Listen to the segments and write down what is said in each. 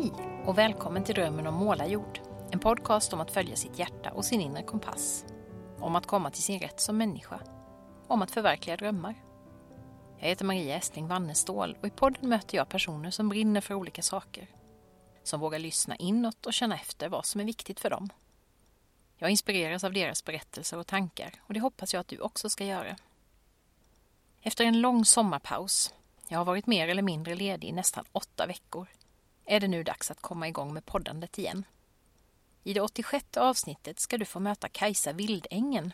Hej och välkommen till Drömmen om målarjord. En podcast om att följa sitt hjärta och sin inre kompass. Om att komma till sin rätt som människa. Om att förverkliga drömmar. Jag heter Maria Estling Wannestål och i podden möter jag personer som brinner för olika saker. Som vågar lyssna inåt och känna efter vad som är viktigt för dem. Jag inspireras av deras berättelser och tankar och det hoppas jag att du också ska göra. Efter en lång sommarpaus, jag har varit mer eller mindre ledig i nästan åtta veckor, är det nu dags att komma igång med poddandet igen. I det 86 avsnittet ska du få möta Kajsa Vildängen,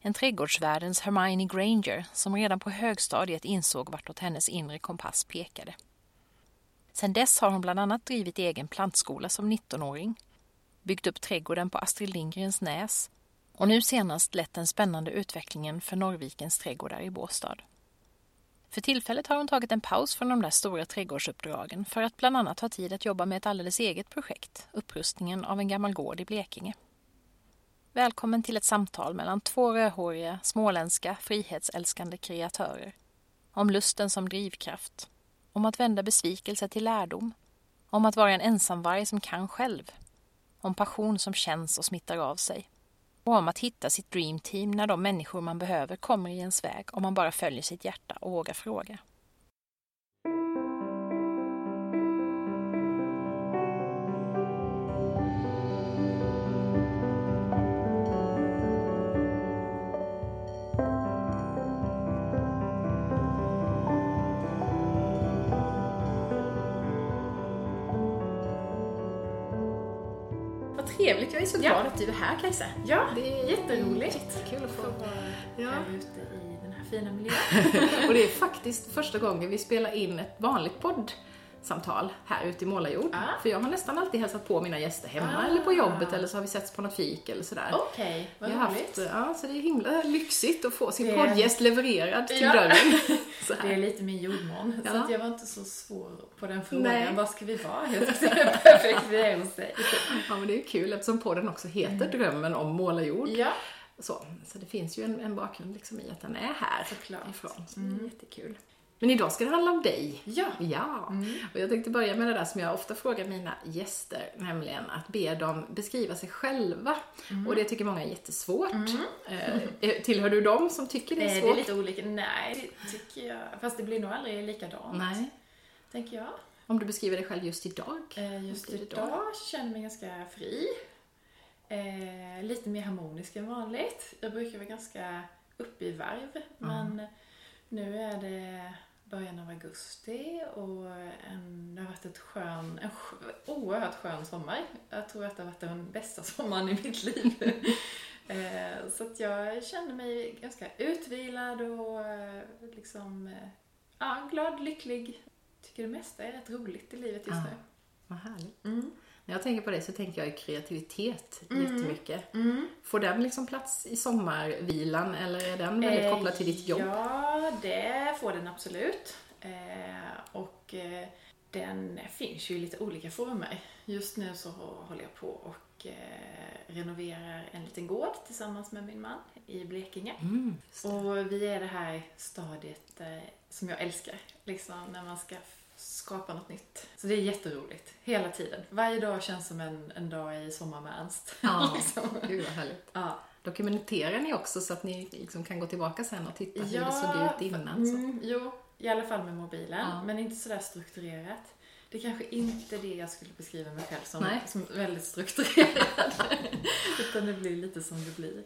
en trädgårdsvärldens Hermione Granger som redan på högstadiet insåg vartåt hennes inre kompass pekade. Sedan dess har hon bland annat drivit egen plantskola som 19-åring, byggt upp trädgården på Astrid Lindgrens Näs och nu senast lett den spännande utvecklingen för Norrvikens trädgårdar i Båstad. För tillfället har hon tagit en paus från de där stora trädgårdsuppdragen för att bland annat ha tid att jobba med ett alldeles eget projekt, upprustningen av en gammal gård i Blekinge. Välkommen till ett samtal mellan två rödhåriga, småländska, frihetsälskande kreatörer. Om lusten som drivkraft, om att vända besvikelse till lärdom, om att vara en ensamvarg som kan själv, om passion som känns och smittar av sig och om att hitta sitt dreamteam när de människor man behöver kommer i ens väg om man bara följer sitt hjärta och vågar fråga. Jag är så Ja. glad att du är här Kajsa. Ja, Det är jätteroligt. Jättekul att få vara Ja. här ute i den här fina miljön. Och det är faktiskt första gången vi spelar in ett vanligt poddsamtal här ute i Målarjord. Ah. För jag har nästan alltid hälsat på mina gäster hemma Ah. eller på jobbet eller så har vi setts på något fik eller sådär. Okej, vad Vi har roligt. haft, ja, så det är himla lyxigt att få sin Det- poddgäst levererad till Ja. dörren. Så Det är lite min jordmån, så Ja. att jag var inte så svår på den frågan. Nej. Vad ska vi vara? Är perfekt, vi är hos dig. Ja, men det är kul eftersom podden också heter Drömmen om målarjord. Ja, Så, så det finns ju en, en bakgrund liksom i att den är här Såklart. ifrån. Så det är jättekul. Men idag ska det handla om dig. ja. Ja, och jag tänkte börja med det där som jag ofta frågar mina gäster, nämligen att be dem beskriva sig själva. Och det tycker många är jättesvårt. Eh, tillhör du dem som tycker det är Eh, Det svårt? är lite olika. Nej, det tycker jag. Fast det blir nog aldrig likadant, Nej. tänker jag. Om du beskriver dig själv just idag? Eh, Just idag känner jag mig ganska fri. Eh, lite mer harmonisk än vanligt. Jag brukar vara ganska uppe i varv, men nu är det början av augusti och en, det har varit ett skön, en oerhört skön sommar. Jag tror att det har varit den bästa sommaren i mitt liv. eh, så att jag känner mig ganska utvilad och eh, liksom eh, ja, glad, lycklig. Tycker det mesta är rätt roligt i livet just Ja. nu. Vad härligt. Mm. När jag tänker på det så tänker jag kreativitet Mm. jättemycket. Mm. Får den liksom plats i sommarvilan eller är den väldigt Eh, kopplad till ditt jobb? Ja, det får den absolut. Eh, och eh, den finns ju i lite olika former. Just nu så håller jag på och eh, renoverar en liten gård tillsammans med min man i Blekinge. Mm. Och vi är det här stadiet eh, som jag älskar, liksom när man ska skapa något nytt. Så det är jätteroligt, hela tiden. Varje dag känns som en, en dag i Sommar med Ernst. Ja, liksom. gud vad härligt. ja. Dokumenterar ni också så att ni liksom kan gå tillbaka sen och titta hur Ja, det såg ut innan? Så. Mm, jo, i alla fall med mobilen. Ja. Men inte sådär strukturerat. Det är kanske inte det jag skulle beskriva mig själv som, Nej. som väldigt strukturerad. Utan det blir lite som det blir.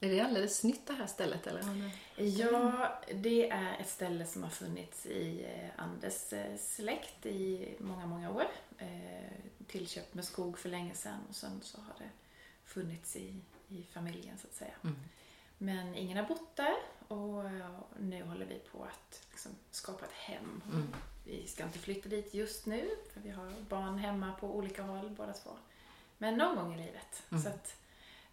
Är det alldeles nytt det här stället eller? Ja, det är ett ställe som har funnits i eh, Anders eh, släkt i många, många år. Eh, Tillköpt med skog för länge sedan och sen så har det funnits i, i familjen så att säga. Mm. Men ingen har bott där och nu håller vi på att liksom skapa ett hem. Mm. Vi ska inte flytta dit just nu för vi har barn hemma på olika håll båda två. Men någon gång i livet. Mm. Så att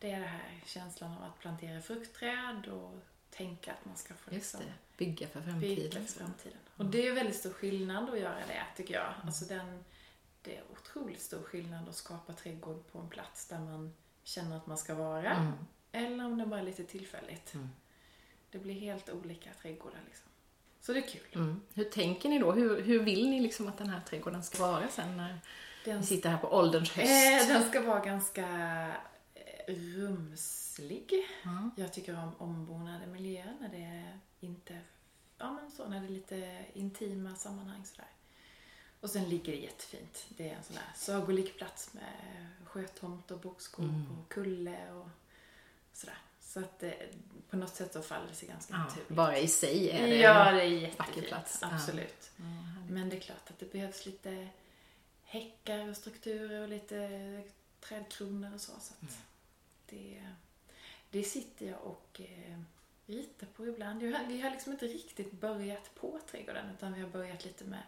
det är det här känslan av att plantera fruktträd och tänka att man ska få liksom det, bygga för bygga framtiden. för framtiden. Och det är väldigt stor skillnad att göra det, tycker jag. Alltså den, det är otroligt stor skillnad att skapa trädgård på en plats där man känner att man ska vara. Mm. Eller om det bara är lite tillfälligt. Mm. Det blir helt olika trädgårdar liksom. Så det är kul. Mm. Hur tänker ni då? Hur, hur vill ni liksom att den här trädgården ska vara sen när Den, ni sitter här på ålderns höst? eh, den ska vara ganska rumslig. Ja. Jag tycker om ombonade miljöer när det är inte, ja men så, när det är lite intima sammanhang sådär. Och sen ligger det jättefint. Det är en sån här sagolik plats med sjötomt och bokskog Mm. och kulle och sådär. Så att det, på något sätt så faller det sig ganska Ja, naturligt. bara i sig är det ja, det är jättefint. plats. Absolut. Ja, härligt. Men det är klart att det behövs lite häckar och strukturer och lite trädkronor och så. så att Mm. Det, det sitter jag och eh, ritar på ibland. Jag vi har liksom inte riktigt börjat på trädgården utan vi har börjat lite med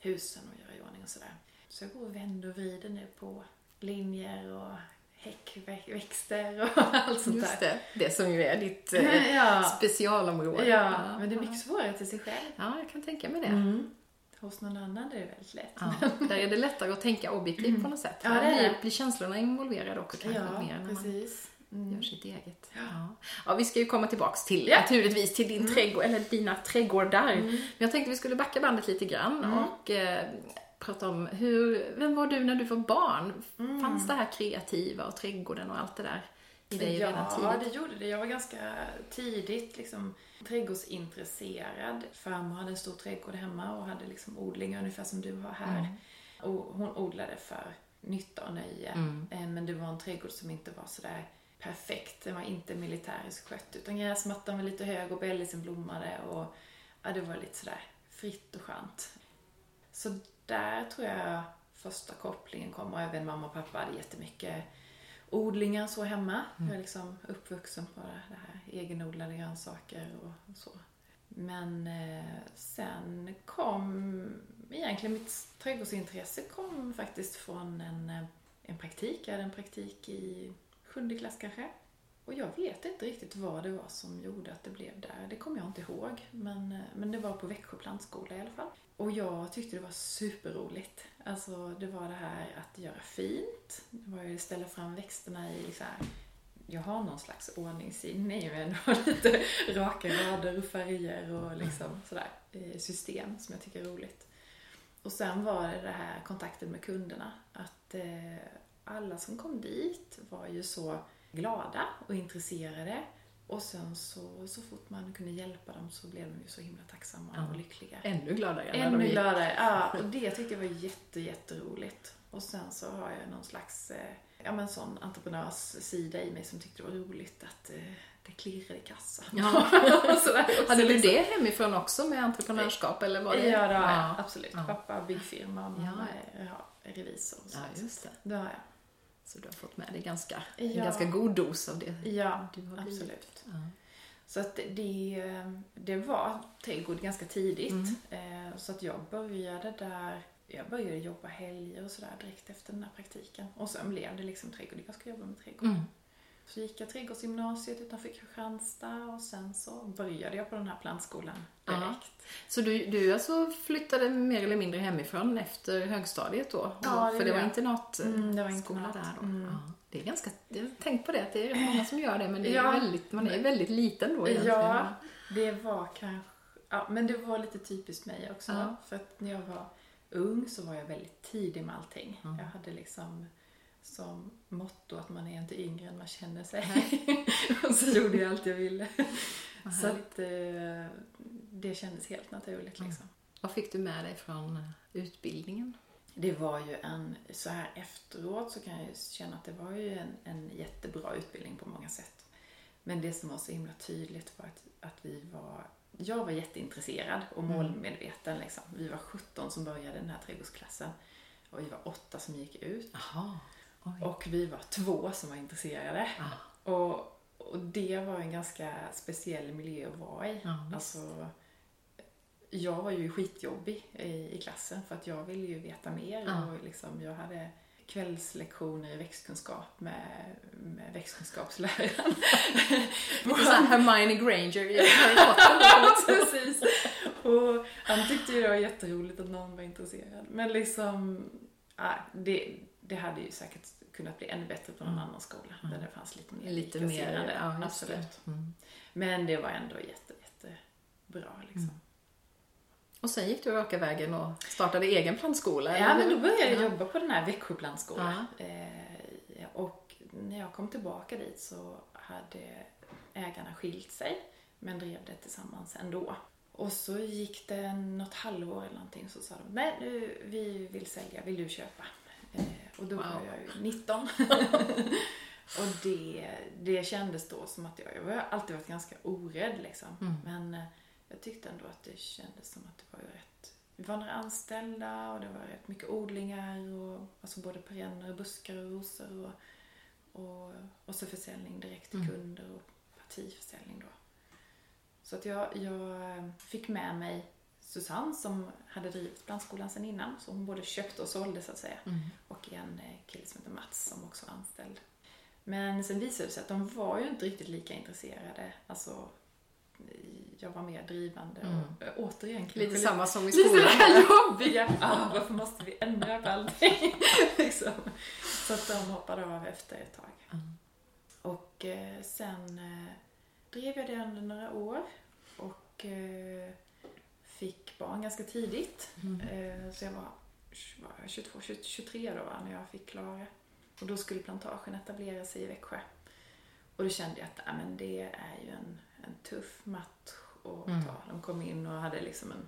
husen och göra i ordning och sådär. Så jag går och vänder och vrider nu på linjer och häckväxter och allt sånt Just där. det, det som ju är ditt eh, Ja. specialområde. Ja, men det är mycket svårare till sig själv. Ja, jag kan tänka mig det. Mm. Hos någon annan är det väldigt lätt. Ja, där är det lättare att tänka objektivt på något sätt. Ja, det blir, blir känslorna involverade också kanske Ja, mer när man precis. Mm. gör sitt eget. Ja. ja, vi ska ju komma tillbaks till, naturligtvis, till din trädgård, eller dina trädgårdar. Mm. Men jag tänkte vi skulle backa bandet lite grann och eh, prata om hur, vem var du när du var barn? Mm. Fanns det här kreativa och trädgården och allt det där i dig redan Ja, tidigt? det gjorde det. Jag var ganska tidigt liksom, trädgårdsintresserad. Farmor hade en stor trädgård hemma och hade liksom odlingar ungefär som du har här. Mm. Och hon odlade för nytta och nöje. Mm. Eh, Men det var en trädgård som inte var sådär perfekt. Den var inte militäriskt skött. Utan gräsmattan var lite hög och bellisen blommade. Och ja, det var lite sådär fritt och skönt. Så där tror jag första kopplingen kom. Och även mamma och pappa hade jättemycket odlingar så hemma. Jag är liksom uppvuxen på det här egenodlade grönsaker och så. Men eh, sen kom egentligen mitt trädgårdsintresse kom faktiskt från en, eh, en praktik. Jag hade en praktik i sjunde klass kanske. Och jag vet inte riktigt vad det var som gjorde att det blev där. Det kommer jag inte ihåg. Men, eh, men det var på Växjö plantskola i alla fall. Och jag tyckte det var superroligt. Alltså det var det här att göra fint. Det var ju att ställa fram växterna i så här jag har någon slags ordningssinne i mig. Jag har lite raka rader och färger och liksom sådär eh, system som jag tycker är roligt. Och sen var det det här kontakten med kunderna. Att eh, alla som kom dit var ju så glada och intresserade. Och sen så, så fort man kunde hjälpa dem så blev de ju så himla tacksamma Ja. och lyckliga. Ännu gladare de Ännu gick. gladare. Ja, och det tyckte jag var jätte, jätteroligt. Och sen så har jag någon slags eh, ja, men sån entreprenörssida i mig som tyckte det var roligt att eh, det klirrade i kassan. Ja. Hade du liksom- det hemifrån också med entreprenörskap eller var det? Ja, det har jag. Ja. Absolut. Ja. Pappa byggfirma mamma Ja. revisor. Och. Ja, just det. det har jag. Så du har fått med dig ganska, en Ja. ganska god dos av det Ja, du har blivit. absolut. Ja. Så att det, det var trädgård ganska tidigt. Mm. Eh, Så att jag började där, jag började jobba helger och sådär direkt efter den här praktiken. Och sen blev det liksom trädgård, jag ska jobba med trädgård. Mm. Så gick jag trädgårdsgymnasiet utanför Kristianstad och sen så började jag på den här plantskolan Ja. direkt. Så du, du alltså flyttade mer eller mindre hemifrån efter högstadiet då? Ja, det För det var jag. internat Mm, det var skola internat. där då? Mm. Ja. Det är ganska, tänkt på det, att det är många som gör det men det är Ja. väldigt, man är väldigt liten då egentligen. Ja, det var kanske, ja men det var lite typiskt mig också. Ja. För att när jag var ung så var jag väldigt tidig med allting. Ja. Jag hade liksom som motto att man är inte yngre än man känner sig. och så gjorde jag allt jag ville. Så att eh, det kändes helt naturligt liksom. Vad fick du med dig från eh, utbildningen? Det var ju en, så här efteråt så kan jag ju känna att det var ju en, en jättebra utbildning på många sätt. Men det som var så himla tydligt var att, att vi var, jag var jätteintresserad och Mm. målmedveten liksom. Vi var 17 som började den här trädgårdsklassen och vi var åtta som gick ut. Jaha. Oj. Och vi var två som var intresserade. Ah. Och, och det var en ganska speciell miljö att vara i. Visst. alltså, jag var ju skitjobbig i, i klassen för att jag ville ju veta mer. Ja. Och liksom, jag hade kvällslektioner i växtkunskap med, med växtkunskapsläraren. Såhär Hermione Granger i Harry Potter. Precis. Och han tyckte ju det var jätteroligt att någon var intresserad. Men liksom, ja, det, det hade ju säkert kunnat bli ännu bättre på någon annan skola. Där det fanns lite mer Lite mer, ja, Absolut. Mm. Men det var ändå jätte, jättebra liksom. Och sen gick du raka vägen och startade egen plantskola? Ja, men då började jag Ja. jobba på den här Växjö plantskola. Eh, och när jag kom tillbaka dit så hade ägarna skilt sig, men drev det tillsammans ändå. Och så gick det något halvår eller någonting så sa de, nej nu, vi vill sälja, vill du köpa? Eh, och då var Wow. jag ju 19. och det, det kändes då som att jag, jag har alltid varit ganska orädd liksom. Mm. Men eh, jag tyckte ändå att det kändes som att det var ju rätt vi var några anställda och det var rätt mycket odlingar och alltså både perenner, buskar och rosor och, och, och så försäljning direkt till Mm. kunder och partiförsäljning då. Så att jag, jag fick med mig Susanne som hade drivit plantskolan sedan innan. Så hon både köpte och sålde så att säga. Mm. Och en eh, kille som heter Mats som också var anställd. Men sen visade det sig att de var ju inte riktigt lika intresserade. Alltså, jag var mer drivande och äh, återigen kanske Lite samma som i Lite skolan. här jobbiga. Ah, varför måste vi ändra på allting? liksom. Så att de hoppade av efter ett tag. Mm. Och eh, sen eh, drev jag det under några år och eh, fick barn ganska tidigt. Mm. Eh, så jag var, var jag 22, 23 då när jag fick Klara. Och då skulle plantagen etablera sig i Växjö. Och då kände jag att ah, men det är ju en, en tuff match att Mm. ta. De kom in och hade liksom en,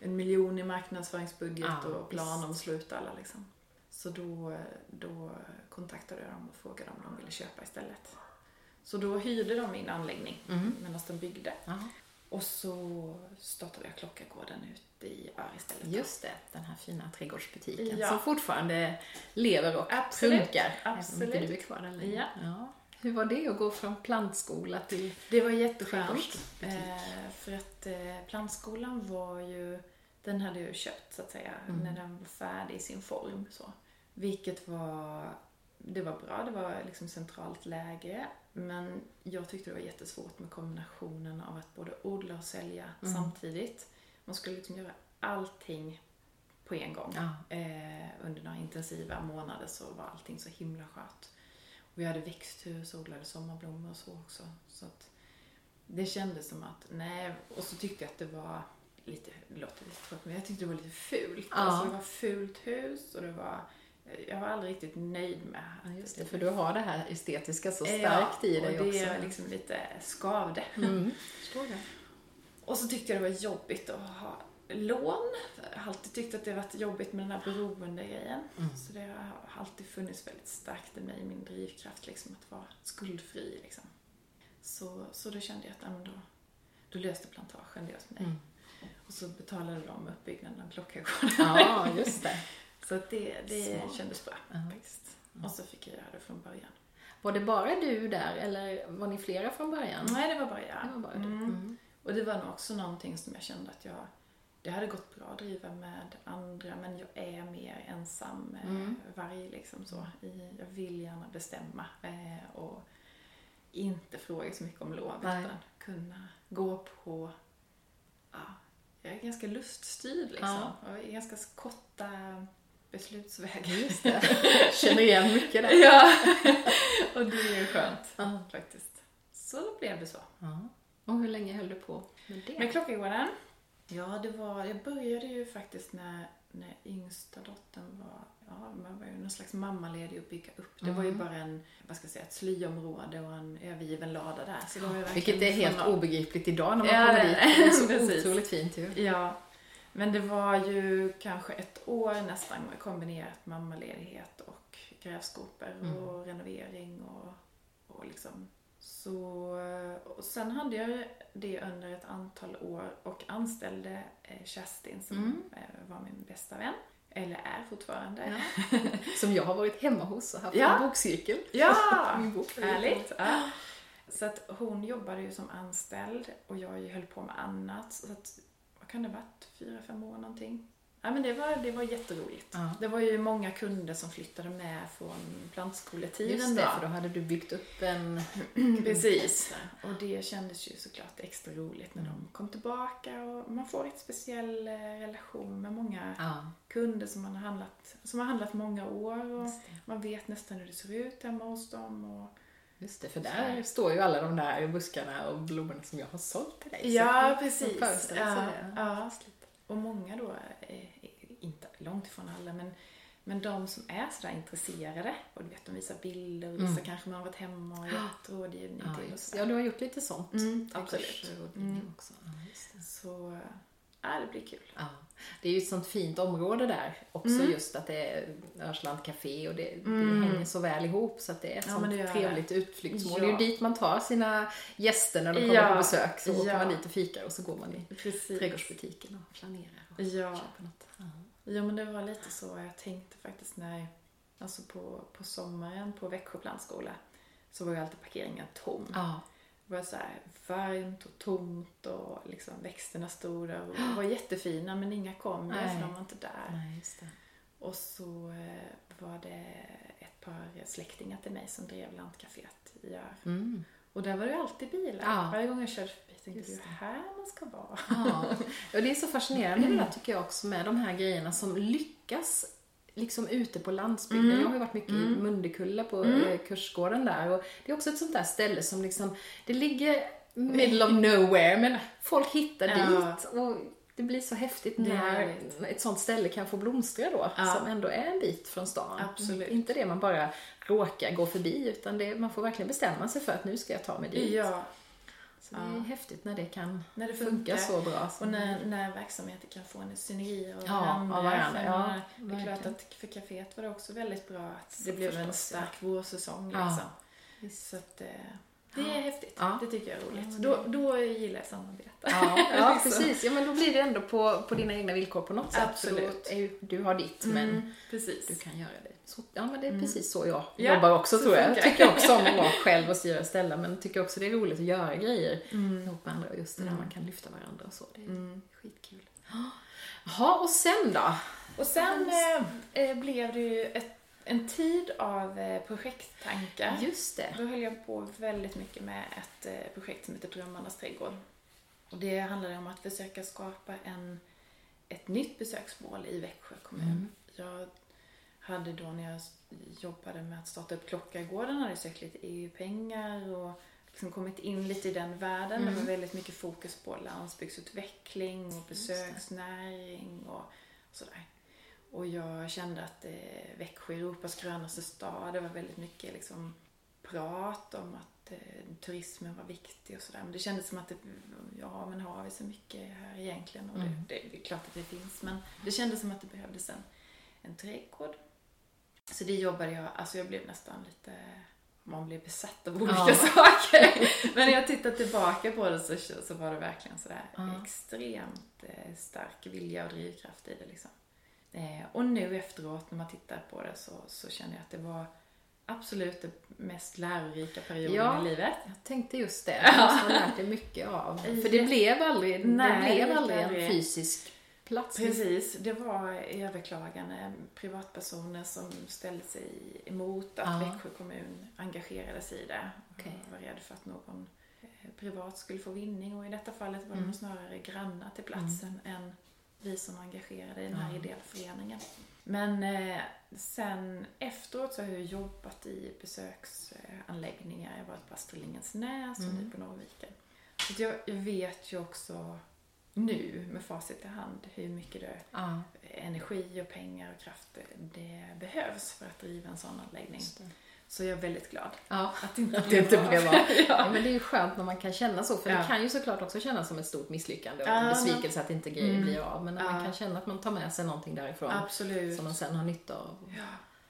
en miljon i marknadsföringsbudget Ja, och plan om att slå ut alla liksom. Så då, då kontaktade jag dem och frågade om de ville köpa istället. Så då hyrde de min anläggning Mm. medan de byggde. Ja, Och så startade jag Klockargården ute i Ör istället. just det, den här fina trädgårdsbutiken Ja. som fortfarande lever och Absolut, funkar. absolut. Även om du är kvar där längre. Ja. Hur var det att gå från plantskola till Det var jätteskönt. Eh, för att eh, plantskolan var ju, den hade jag ju köpt så att säga, Mm. när den var färdig i sin form. Så. Vilket var, det var bra, det var liksom centralt läge. Men jag tyckte det var jättesvårt med kombinationen av att både odla och sälja Mm. samtidigt. Man skulle liksom göra allting på en gång. Ja. Eh, under några intensiva månader så var allting så himla skönt. Och vi hade växthus och odlade sommarblommor och så också. Så det kändes som att, nej, och så tyckte jag att det var lite, det låter lite tråkigt, men jag tyckte det var lite fult. Ja. Alltså det var fult hus och det var, jag var aldrig riktigt nöjd med Ja, att just det, för du har det här estetiska så starkt ja, i dig och också. det liksom lite skavde. Mm. Förstår det. Och så tyckte jag det var jobbigt att ha lån. Jag har alltid tyckt att det varit jobbigt med den här beroende-grejen. Mm. Så det har alltid funnits väldigt starkt i mig, min drivkraft liksom att vara skuldfri liksom. Så, så då kände jag att ja, då, då löste plantagen det åt mig. Mm. Och så betalade de uppbyggnaden av Klockargården. Ja, just det. Så det, det Smart. kändes bra Ja. faktiskt. Och så fick jag göra det från början. Var det bara du där eller var ni flera från början? Nej, det var bara jag. Det var bara du. Mm. Mm. Och det var nog också någonting som jag kände att jag det hade gått bra att driva med andra men jag är mer ensam eh, Mm. varg liksom så. Jag vill gärna bestämma eh, och inte fråga så mycket om lov Nej. utan kunna gå på ja, jag är ganska luststyrd liksom. Ja. Och ganska korta beslutsvägar. Just det. Känner igen mycket där. ja, och det är ju skönt Ja. faktiskt. Så blev det så. Ja. Och hur länge höll du på med det? Med Klockagården? Ja, det var, jag började ju faktiskt när, när yngsta dottern var, ja, man var ju någon slags mammaledig och bygga upp. Det var ju Mm. bara en, vad ska jag säga, ett slyområde och en övergiven lada där. Så det var ju Vilket är helt obegripligt idag när man Ja, kommer dit. Det är så otroligt fint ju. Ja, men det var ju kanske ett år nästan kombinerat mammaledighet och grävskopor Mm. och renovering och, och liksom så, och sen hade jag det under ett antal år och anställde eh, Kerstin som Mm. eh, var min bästa vän. Eller är fortfarande. Ja. Som jag har varit hemma hos och haft Ja. en bokcirkel. Ja, Min bok. härligt. Ja. Så att hon jobbade ju som anställd och jag höll på med annat. Så att, vad kan det ha varit? Fyra, fem år någonting. Ja, men det var, det var jätteroligt. Ja. Det var ju många kunder som flyttade med från plantskoletiden Just det, då. för då hade du byggt upp en... Precis. Och det kändes ju såklart extra roligt när de kom tillbaka och man får ett speciell eh, relation med många Ja, kunder som, man har handlat, som har handlat många år och man vet nästan hur det ser ut hemma hos dem. Och... Just det, för där står ju alla de där buskarna och blommorna som jag har sålt till dig. Så Ja, man precis. sig Ja, ja. och många då, inte långt ifrån alla, men, men de som är sådär intresserade, och du vet, de visar bilder, och vissa Mm. kanske man har varit hemma och gett rådgivning Ja, till och ja, du har gjort lite sånt. Mm, absolut. Mm. också. Ja. Så, ja, det blir kul. Ja. Det är ju ett sånt fint område där också Mm. just att det är Örsland Café och det, Mm. det hänger så väl ihop så att det är ett Ja, sånt det trevligt utflyktsmål. Ja. Det är ju dit man tar sina gäster när de kommer Ja. på besök. Så åker man dit och fikar och så går man i Precis. trädgårdsbutiken och flanerar och Ja. köper något. Ja. Jo, men det var lite så jag tänkte faktiskt när, alltså på, på sommaren på Växjö plantskola, så var ju alltid parkeringen tom. Ja. Var så här varmt och tomt och liksom växterna där och var jättefina men inga kom ju för de var inte där. Nej. Och så eh, var det ett par släktingar till mig som drev lantcaféet i Ör. Mm. Och där var det alltid bilar. Ja. Varje gång jag körde förbi tänkte jag, det är här man ska vara. Ja. och det är så fascinerande det där tycker jag också med de här grejerna som lyckas liksom ute på landsbygden. Mm. Jag har ju varit mycket i Mundekulla på eh, kursgården där och det är också ett sånt där ställe som liksom, det ligger middle of nowhere men folk hittar Ja. dit och det blir så häftigt när ett sånt ställe kan få blomstra då, Ja. som ändå är en bit från stan. Absolut. Inte det man bara råkar gå förbi utan det, man får verkligen bestämma sig för att nu ska jag ta mig dit. Ja, Så det är Ja. häftigt när det kan när det funka funkar. så bra. Och när, när verksamheter kan få en synergi av Ja, varandra. av varandra, ja, det är klart verkligen. att för kaféet var det också väldigt bra att det blev en ja. stark vårsäsong. Ja. Liksom. Visst. Så att, eh, det är häftigt. Ja. Det tycker jag är roligt. Ja, då, då gillar jag samarbete. Ja, ja precis. Ja, men då blir det ändå på, på dina egna villkor på något sätt. Absolut. Då du har ditt, men Mm, precis. du kan göra det. Så, ja, men det är precis så jag Ja, jobbar också så tror jag. Jag tycker också om att vara själv och styra och ställa, men tycker också det är roligt att göra grejer Mm. ihop med andra. Och just det där Mm. man kan lyfta varandra och så. Det är Mm. skitkul. Jaha, och sen då? Och sen eh, eh, blev det ju ett, en tid av eh, projekttankar. Just det. Då höll jag på väldigt mycket med ett eh, projekt som heter Drömmarnas trädgård. Och det handlade om att försöka skapa en, ett nytt besöksmål i Växjö kommun. Mm. Jag hade då när jag jobbade med att starta upp Klockargården hade sökt lite EU-pengar och liksom kommit in lite i den världen. Mm. Det var väldigt mycket fokus på landsbygdsutveckling och besöksnäring och sådär. Och jag kände att eh, Växjö Europas grönaste stad. Det var väldigt mycket liksom, prat om att eh, turismen var viktig och sådär. Men det kändes som att det, ja men har vi så mycket här egentligen? Och Mm. det, det, det är klart att det finns men det kändes som att det behövdes en, en trädgård. Så det jobbade jag, alltså jag blev nästan lite, man blev besatt av olika Ja. saker. Men när jag tittar tillbaka på det så, så var det verkligen sådär Ja. extremt eh, stark vilja och drivkraft i det liksom. Eh, och nu efteråt när man tittar på det så, så känner jag att det var absolut den mest lärorika perioden Ja. i livet. Jag tänkte just det. Du måste ha lärt dig mycket av. För det blev aldrig, Nej, det blev aldrig en fysisk plats. Precis, det var överklagande privatpersoner som ställde sig emot att Ja. Växjö kommun engagerade sig i det. Okej. Och var rädd för att någon eh, privat skulle få vinning och i detta fallet var Mm. nog snarare grannar till platsen än vi som var engagerade i den här Ja. ideella föreningen. Men eh, sen efteråt så har jag jobbat i besöksanläggningar. Jag har varit på Astrid Lindgrens och Mm. nu på Norrviken. Så jag, jag vet ju också nu med facit i hand hur mycket det, Ja, energi och pengar och kraft det behövs för att driva en sån anläggning. Det. Så jag är väldigt glad Ja. att det inte Att det inte blev av. Ja, men det är ju skönt när man kan känna så, för det Ja. kan ju såklart också kännas som ett stort misslyckande och en besvikelse att inte grejer Mm. blir av. Men när man kan känna att man tar med sig någonting därifrån Absolut. som man sen har nytta av. Ja.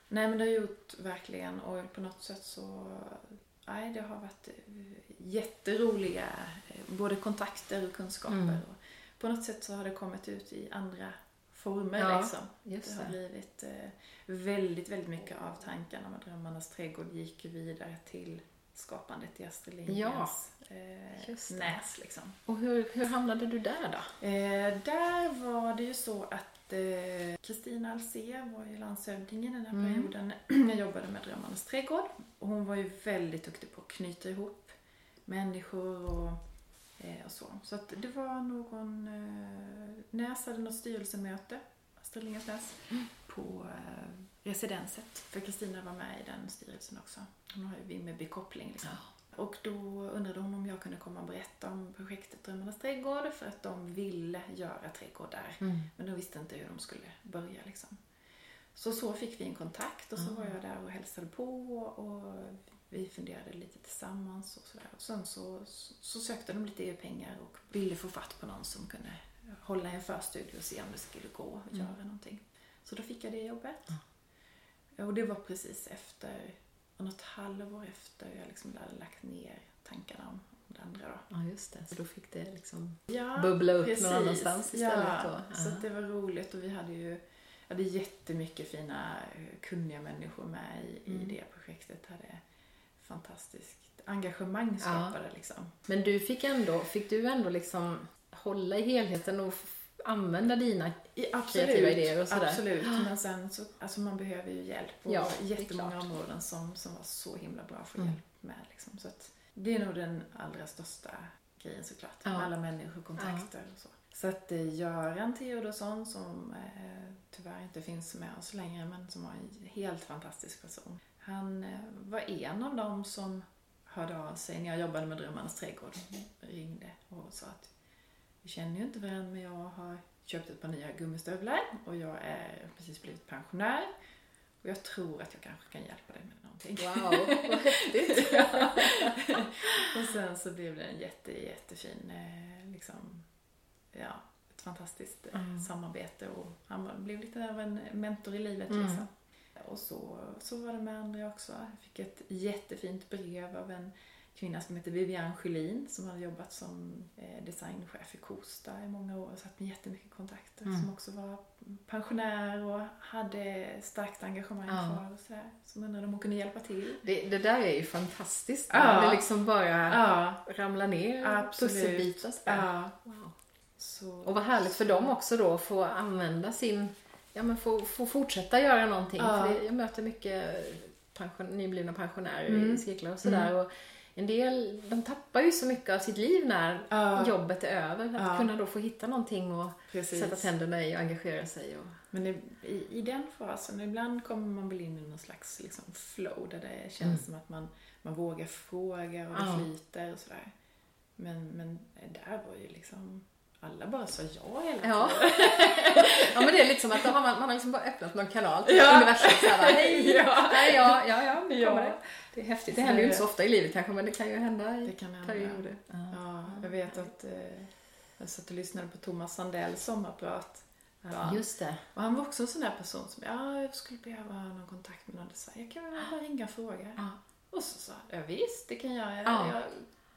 Nej men det har gjort verkligen och på något sätt så Nej, det har varit eh, jätteroliga eh, både kontakter och kunskaper. Mm. Och på något sätt så har det kommit ut i andra former Ja, liksom. Det har blivit eh, väldigt, väldigt mycket av tankarna med Drömmarnas trädgård gick vidare till skapandet i Astrid Lindgrens eh, just det. näs. Liksom. Och hur, hur hamnade du där då? Eh, där var det ju så att eh, Kristina Alsér var ju landshövding i den här Mm. perioden. Jag jobbade med Drömmarnas trädgård. Och hon var ju väldigt duktig på att knyta ihop människor och, eh, och så. Så att det var någon... Eh, Näs hade något styrelsemöte, Astrid Lindgrens Näs, på eh, residenset. För Kristina var med i den styrelsen också. Hon har ju Vimmerby koppling liksom. Och då undrade hon om jag kunde komma och berätta om projektet Drömmarnas trädgård för att de ville göra trädgård där. Mm. Men de visste inte hur de skulle börja liksom. Så så fick vi en kontakt och så Ah. var jag där och hälsade på och vi funderade lite tillsammans och sådär. Och sen så, så sökte de lite EU-pengar och ville få fatt på någon som kunde hålla en förstudie och se om det skulle gå att Mm. göra någonting. Så då fick jag det jobbet. Och det var precis efter, något halvår efter jag liksom hade lagt ner tankarna om det andra då. Ja, just det. Så då fick det liksom Ja, bubbla upp precis. någon annanstans istället Ja, då. så Ja. att det var roligt och vi hade ju hade jättemycket fina, eh, kunniga människor med i, i Mm. det projektet. Hade fantastiskt engagemang skapade liksom. Men du fick ändå, fick du ändå liksom hålla i helheten och använda dina I, kreativa idéer och sådär? Absolut, men sen så, alltså man behöver ju hjälp på Ja, jättemånga områden som, som var så himla bra att få Mm. hjälp med. Liksom. Så att det är nog den allra största grejen såklart. Ja. Med alla människor, kontakter och så. Så att eh, Göran Theodorsson som eh, tyvärr inte finns med oss längre men som var en helt fantastisk person. Han eh, var en av dem som hörde av sig när jag jobbade med Drömmarnas trädgård. Ringde och sa att vi känner ju inte varandra men jag har köpt ett par nya gummistövlar och jag är precis blivit pensionär. Och jag tror att jag kanske kan hjälpa dig med någonting. Wow, vad häftigt! Ja. och sen så blev det en jätte, jättefin, eh, liksom, ja, ett fantastiskt eh, Mm. samarbete och han blev lite av en mentor i livet Mm. liksom. Och så, så var det med andra också. Jag fick ett jättefint brev av en kvinna som heter Viviane Sjölin som hade jobbat som eh, designchef i Kosta i många år och satt med jättemycket kontakter. Mm. Som också var pensionär och hade starkt engagemang Ja. kvar och sådär. Som undrade om hon kunde hjälpa till. Det, det där är ju fantastiskt. Ja. Det liksom bara Ja, ramlar ner pusselbitar ja. Wow. Så, Och vad härligt för dem också då att få använda sin, ja men få, få fortsätta göra någonting. Ja. För det, jag möter mycket pension, nyblivna pensionärer Mm. i cirklar och sådär. Och en del, de tappar ju så mycket av sitt liv när Ja. jobbet är över. Att Ja. kunna då få hitta någonting och Precis. sätta tänderna i och engagera sig. Och, Men i, i, i den fasen, ibland kommer man väl in i någon slags liksom, flow där det känns Mm. som att man, man vågar fråga och det flyter och sådär. Men, men där var ju liksom, alla bara sa ja hela tiden. ja men det är liksom att då har man, man har liksom bara öppnat någon kanal till Ja. universum. Såhär, hej! Ja. Nej, ja, ja, ja, nu Ja. kommer det. Det är häftigt. Det händer ju inte så ofta i livet kanske men det kan ju hända i Det kan hända. perioder. Ja, jag vet att eh, jag satt och lyssnade på Thomas Sandells sommarprat. Ja. Just det. Och han var också en sån där person som, ja, jag skulle behöva någon kontakt med någon design. Jag kan väl bara ringa och fråga. Ja. Och så sa jag, ja, visst, det kan jag. Jag, Ja.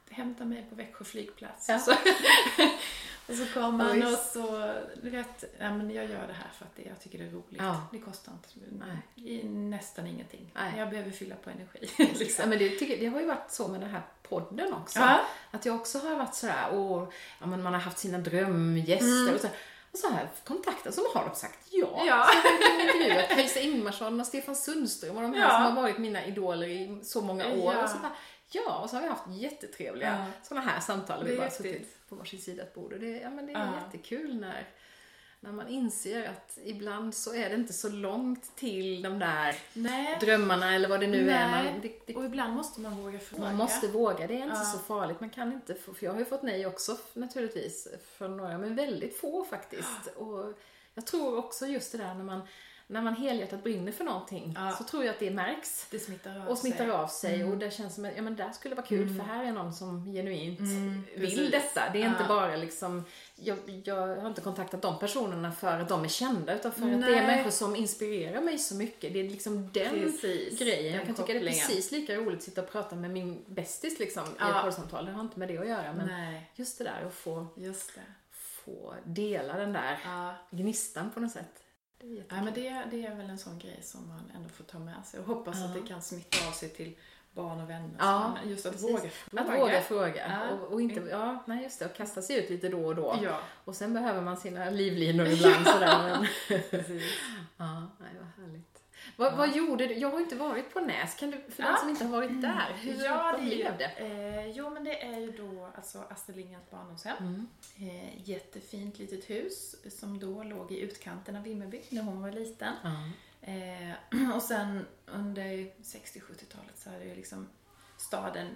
jag hämtar mig på Växjö flygplats. Ja. Så, och så kom Ja, han och så, vet, ja, men jag gör det här för att det, jag tycker det är roligt. Ja. Det kostar inte Nej. i nästan ingenting. Nej. Jag behöver fylla på energi. Ja, liksom. men det, tycker, det har ju varit så med den här podden också. Ja. Att jag också har varit sådär, och ja, men man har haft sina drömgäster och så, och så här kontakter som har de sagt ja. Mm. Ja. Så jag har intervjuat Kajsa Ingmarsson och Stefan Sundström och de här Ja. som har varit mina idoler i så många år. Ja. Och så bara, ja, och så har vi haft jättetrevliga Ja. sådana här samtal. Vi bara suttit på varsin sida ett bord. Och det, ja, men det är Ja. jättekul när när man inser att ibland så är det inte så långt till de där Nej. drömmarna eller vad det nu är. Nej. Man, det, det, Och ibland måste man våga fråga. man måste våga, det är inte Ja. så farligt. Man kan inte, för jag har ju fått nej också naturligtvis från några, men väldigt få faktiskt. Och jag tror också just det där när man, när man helhjärtat brinner för någonting Ja. så tror jag att det märks. Det smittar av Och smittar sig. av sig och det känns som att ja, men där skulle vara kul för här är någon som genuint Mm, vill precis. detta. Det är inte Ja. bara liksom, jag, jag har inte kontaktat de personerna för att de är kända utan för att det är Nej. människor som inspirerar mig så mycket. Det är liksom den Precis. grejen. Jag kan tycka det är precis lika roligt att sitta och prata med min bästis liksom i Ja. ett poddsamtal. Det har inte med det att göra men Nej, just det där att få, det. få dela den där gnistan på något sätt. Det är Ja, men det, det är väl en sån grej som man ändå får ta med sig och hoppas Ja. att det kan smitta av sig till barn och vänner. Ja, just att precis. våga fråga. Att våga fråga Ja. och, och inte, ja, nej just det, och kasta sig ut lite då och då. Ja, Och sen behöver man sina livlinor ibland sådär. Men, ja, nej vad härligt. Vad, vad gjorde du? Jag har inte varit på Näs. Kan du, för den Ja. som inte har varit där, hur Ja, det ju, blev det? eh, jo, men det är ju då alltså Astrid Lindgrens barndomshem. Mm. Eh, jättefint litet hus som då låg i utkanten av Vimmerby när hon var liten. Ja. Eh, och sen under 60-70-talet så hade det liksom staden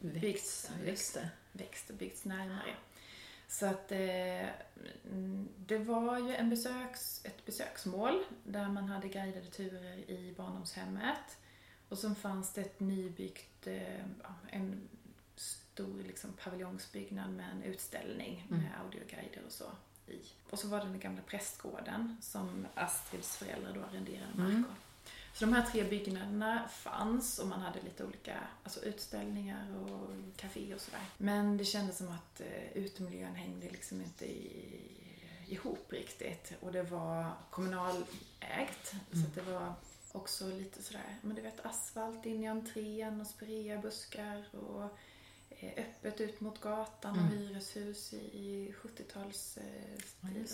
byggts, Ja, just det. växt och byggts närmare. Så att eh, mm, det var ju en besöks, ett besöksmål där man hade guidade turer i barndomshemmet. Och så fanns det ett nybyggt, eh, en stor liksom, paviljongsbyggnad med en utställning med audioguider och så i. Och så var det den gamla prästgården som Astrids föräldrar då arrenderade mark av. Så de här tre byggnaderna fanns och man hade lite olika alltså utställningar och café och sådär. Men det kändes som att eh, utemiljön hängde liksom inte i, ihop riktigt. Och det var kommunalägt. Så att det var också lite sådär, men du vet asfalt in i entrén och spirea buskar och eh, öppet ut mot gatan och hyreshus i, i 70-tals eh,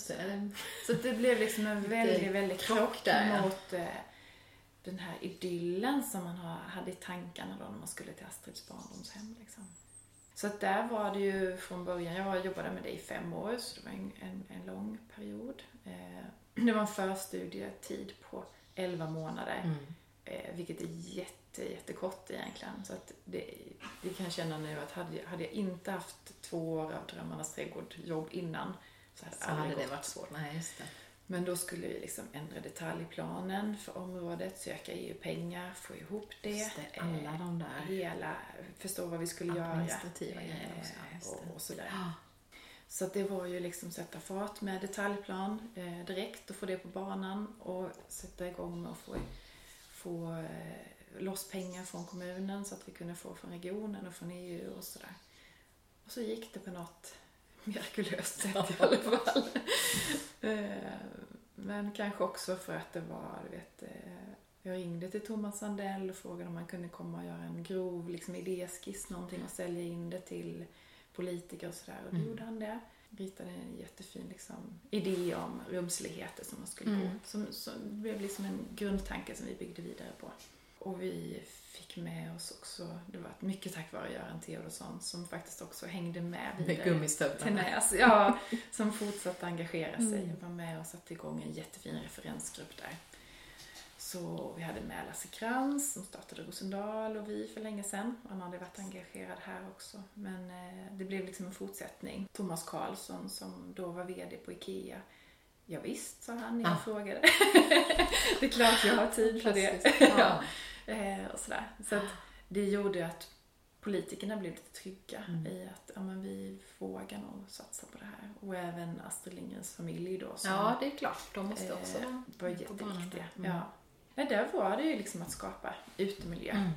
Ja. Så det blev liksom en väldigt, väldigt krock där, mot den här idyllen som man hade i tankarna då när man skulle till Astrids barndomshem. Liksom. Så att där var det ju från början, jag jobbade med det i fem år så det var en, en, en lång period. Eh, det var en förstudietid på 11 månader. Mm. Eh, vilket är jätte, jättekort egentligen. Så att det, det kan jag känna nu att hade, jag- hade jag inte haft två år av Drömmarnas trädgård jobb innan så hade, Så det hade det gått. varit svårt. Nej, just det. Men då skulle vi liksom ändra detaljplanen för området, söka EU-pengar, få ihop det. Just det, alla eh, de där Hela, förstå vad vi skulle göra. administrativa också. Eh, och, och sådär. Ja. Så att det var ju liksom sätta fart med detaljplan eh, direkt och få det på banan och sätta igång med att få, få eh, loss pengar från kommunen så att vi kunde få från regionen och från EU och sådär. Och så gick det på något mirakulöst sätt i alla fall. eh, men kanske också för att det var, du vet, eh, jag ringde till Thomas Sandell och frågade om han kunde komma och göra en grov liksom, idéskiss, någonting och sälja in det till politiker och sådär. Och då gjorde han det. Ritade en jättefin liksom, idé om rumsligheter som man skulle gå. Som, som det blev liksom en grundtanke som vi byggde vidare på. Och vi fick med oss också, det var mycket tack vare Göran Theodorsson som faktiskt också hängde med vidare till Näs. Ja, som fortsatte engagera sig. Var med och satte igång en jättefin referensgrupp där. Så vi hade med Lasse Krantz som startade Rosendal och vi för länge sedan. Han hade varit engagerad här också. Men eh, det blev liksom en fortsättning. Thomas Karlsson som då var VD på IKEA. Ja, visst, sa han när jag Ah. frågade. det är klart jag har tid för det. Ja. eh, och sådär. Så att det gjorde att politikerna blev lite trygga Mm. i att ja, men vi vågar nog satsa på det här. Och även Astrid Lindgrens familj då. Som, Ja, det är klart. De måste också eh, vara var på banan jätteviktiga. Mm. Ja. Nej, där var det ju liksom att skapa utemiljö. Mm.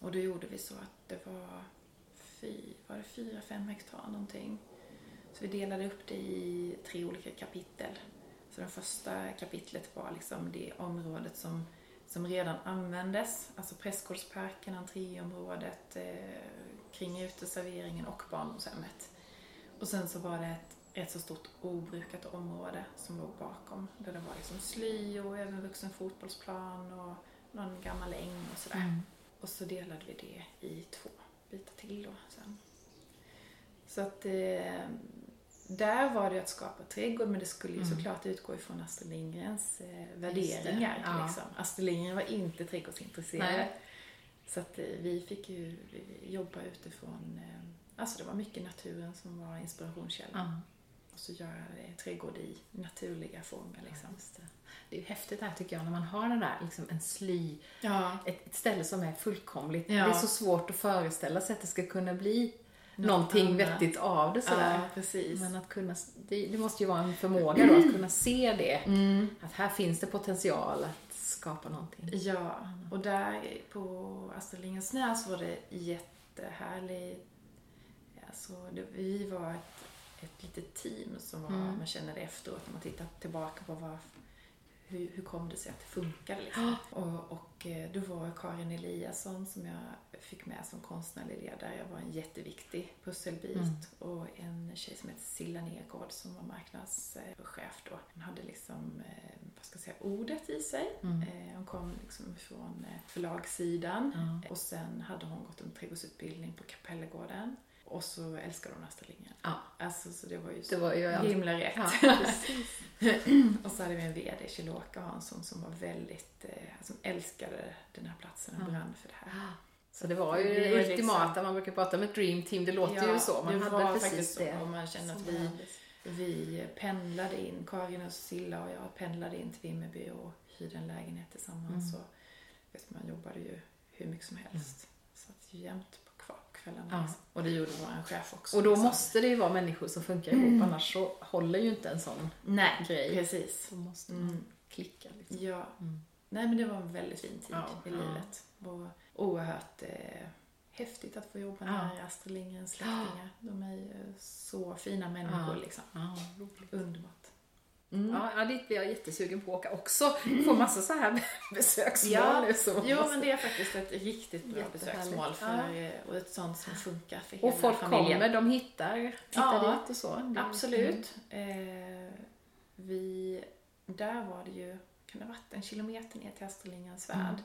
Och då gjorde vi så att det var, fy, var det fyra, fem hektar någonting. Så vi delade upp det i tre olika kapitel. Så det första kapitlet var liksom det området som, som redan användes. Alltså Prästgårdsparken, entréområdet, eh, kring uteserveringen och barndomshemmet. Och sen så var det ett rätt så stort obrukat område som låg bakom. Där det var liksom sly och även vuxen fotbollsplan och någon gammal äng och sådär. Mm. Och så delade vi det i två bitar till då sen. Så att eh, där var det att skapa trädgård men det skulle ju såklart utgå ifrån Astrid Lindgrens eh, värderingar. ja. Liksom. Astrid Lindgren var inte trädgårdsintresserad. Nej. Så att eh, vi fick ju eh, jobba utifrån, eh, alltså det var mycket naturen som var inspirationskällan. Ja. Och så göra det, trädgård i naturliga former liksom. Just det. det är ju häftigt här tycker jag när man har den där, liksom en sly, Ja, ett, ett ställe som är fullkomligt. Ja. Det är så svårt att föreställa sig att det ska kunna bli någonting annat. vettigt av det sådär. ja precis. Men att kunna, det, det måste ju vara en förmåga då att kunna se det. Mm. Att här finns det potential att skapa någonting. Ja, och där på Astrid Lindgrens var det jättehärligt. Alltså, det, vi var ett, ett litet team som var, Mm. man känner det efteråt när man tittar tillbaka på vad, hur, hur kom det sig att det funkade liksom. Och, och eh, då var Karin Eliasson som jag fick med som konstnärlig ledare, var en jätteviktig pusselbit. Mm. Och en tjej som heter Silla Nergård som var marknadschef då. Hon hade liksom, eh, vad ska jag säga, ordet i sig. Mm. Eh, Hon kom liksom från förlagssidan Ja. och sen hade hon gått en trädgårdsutbildning på Kapellegården. Och så älskade hon Astrid Lindgren. Ja. Alltså, så det var ju Det så var ju himla rätt. Ja, och så hade vi en VD, Kjell-Åke Hansson, som var väldigt, eh, som älskade den här platsen och Ja. brann för det här. Så det var ju Det det liksom- ultimata, man brukar prata om ett dream team, det låter ju så. Man det hade var precis faktiskt så. det. Och man kände att vi, vi pendlade in, Karin och Silla och jag pendlade in till Vimmerby och hyrde en lägenhet tillsammans. Mm. Och, vet, man jobbade ju hur mycket som helst. Satt ju jämt på kva- kvällarna. Ja. Och det gjorde vår chef också. Och då liksom. måste det ju vara människor som funkar ihop, annars så håller ju inte en sån Nej, grej. precis. Så måste Mm. man klicka liksom. Ja. Mm. Nej men det var en väldigt fin tid Ja, i ja. livet. Och oerhört eh, häftigt att få jobba Ja. nära Astrid Lindgrens släktingar. De är ju så fina människor liksom. Ja, Underbart. Ja, ja, dit blir jag jättesugen på att åka också. Få massa så här besöksmål Ja, nu. Jo, måste- men det är faktiskt ett riktigt bra besöksmål för, eh, och ett sånt som funkar för hela Och folk familjen. kommer, de hittar, hittar Ja, dit och så. Det- Absolut. Eh, vi, där var det ju, kan det ha varit en kilometer ner till Astrid Lindgrens Värld. Mm.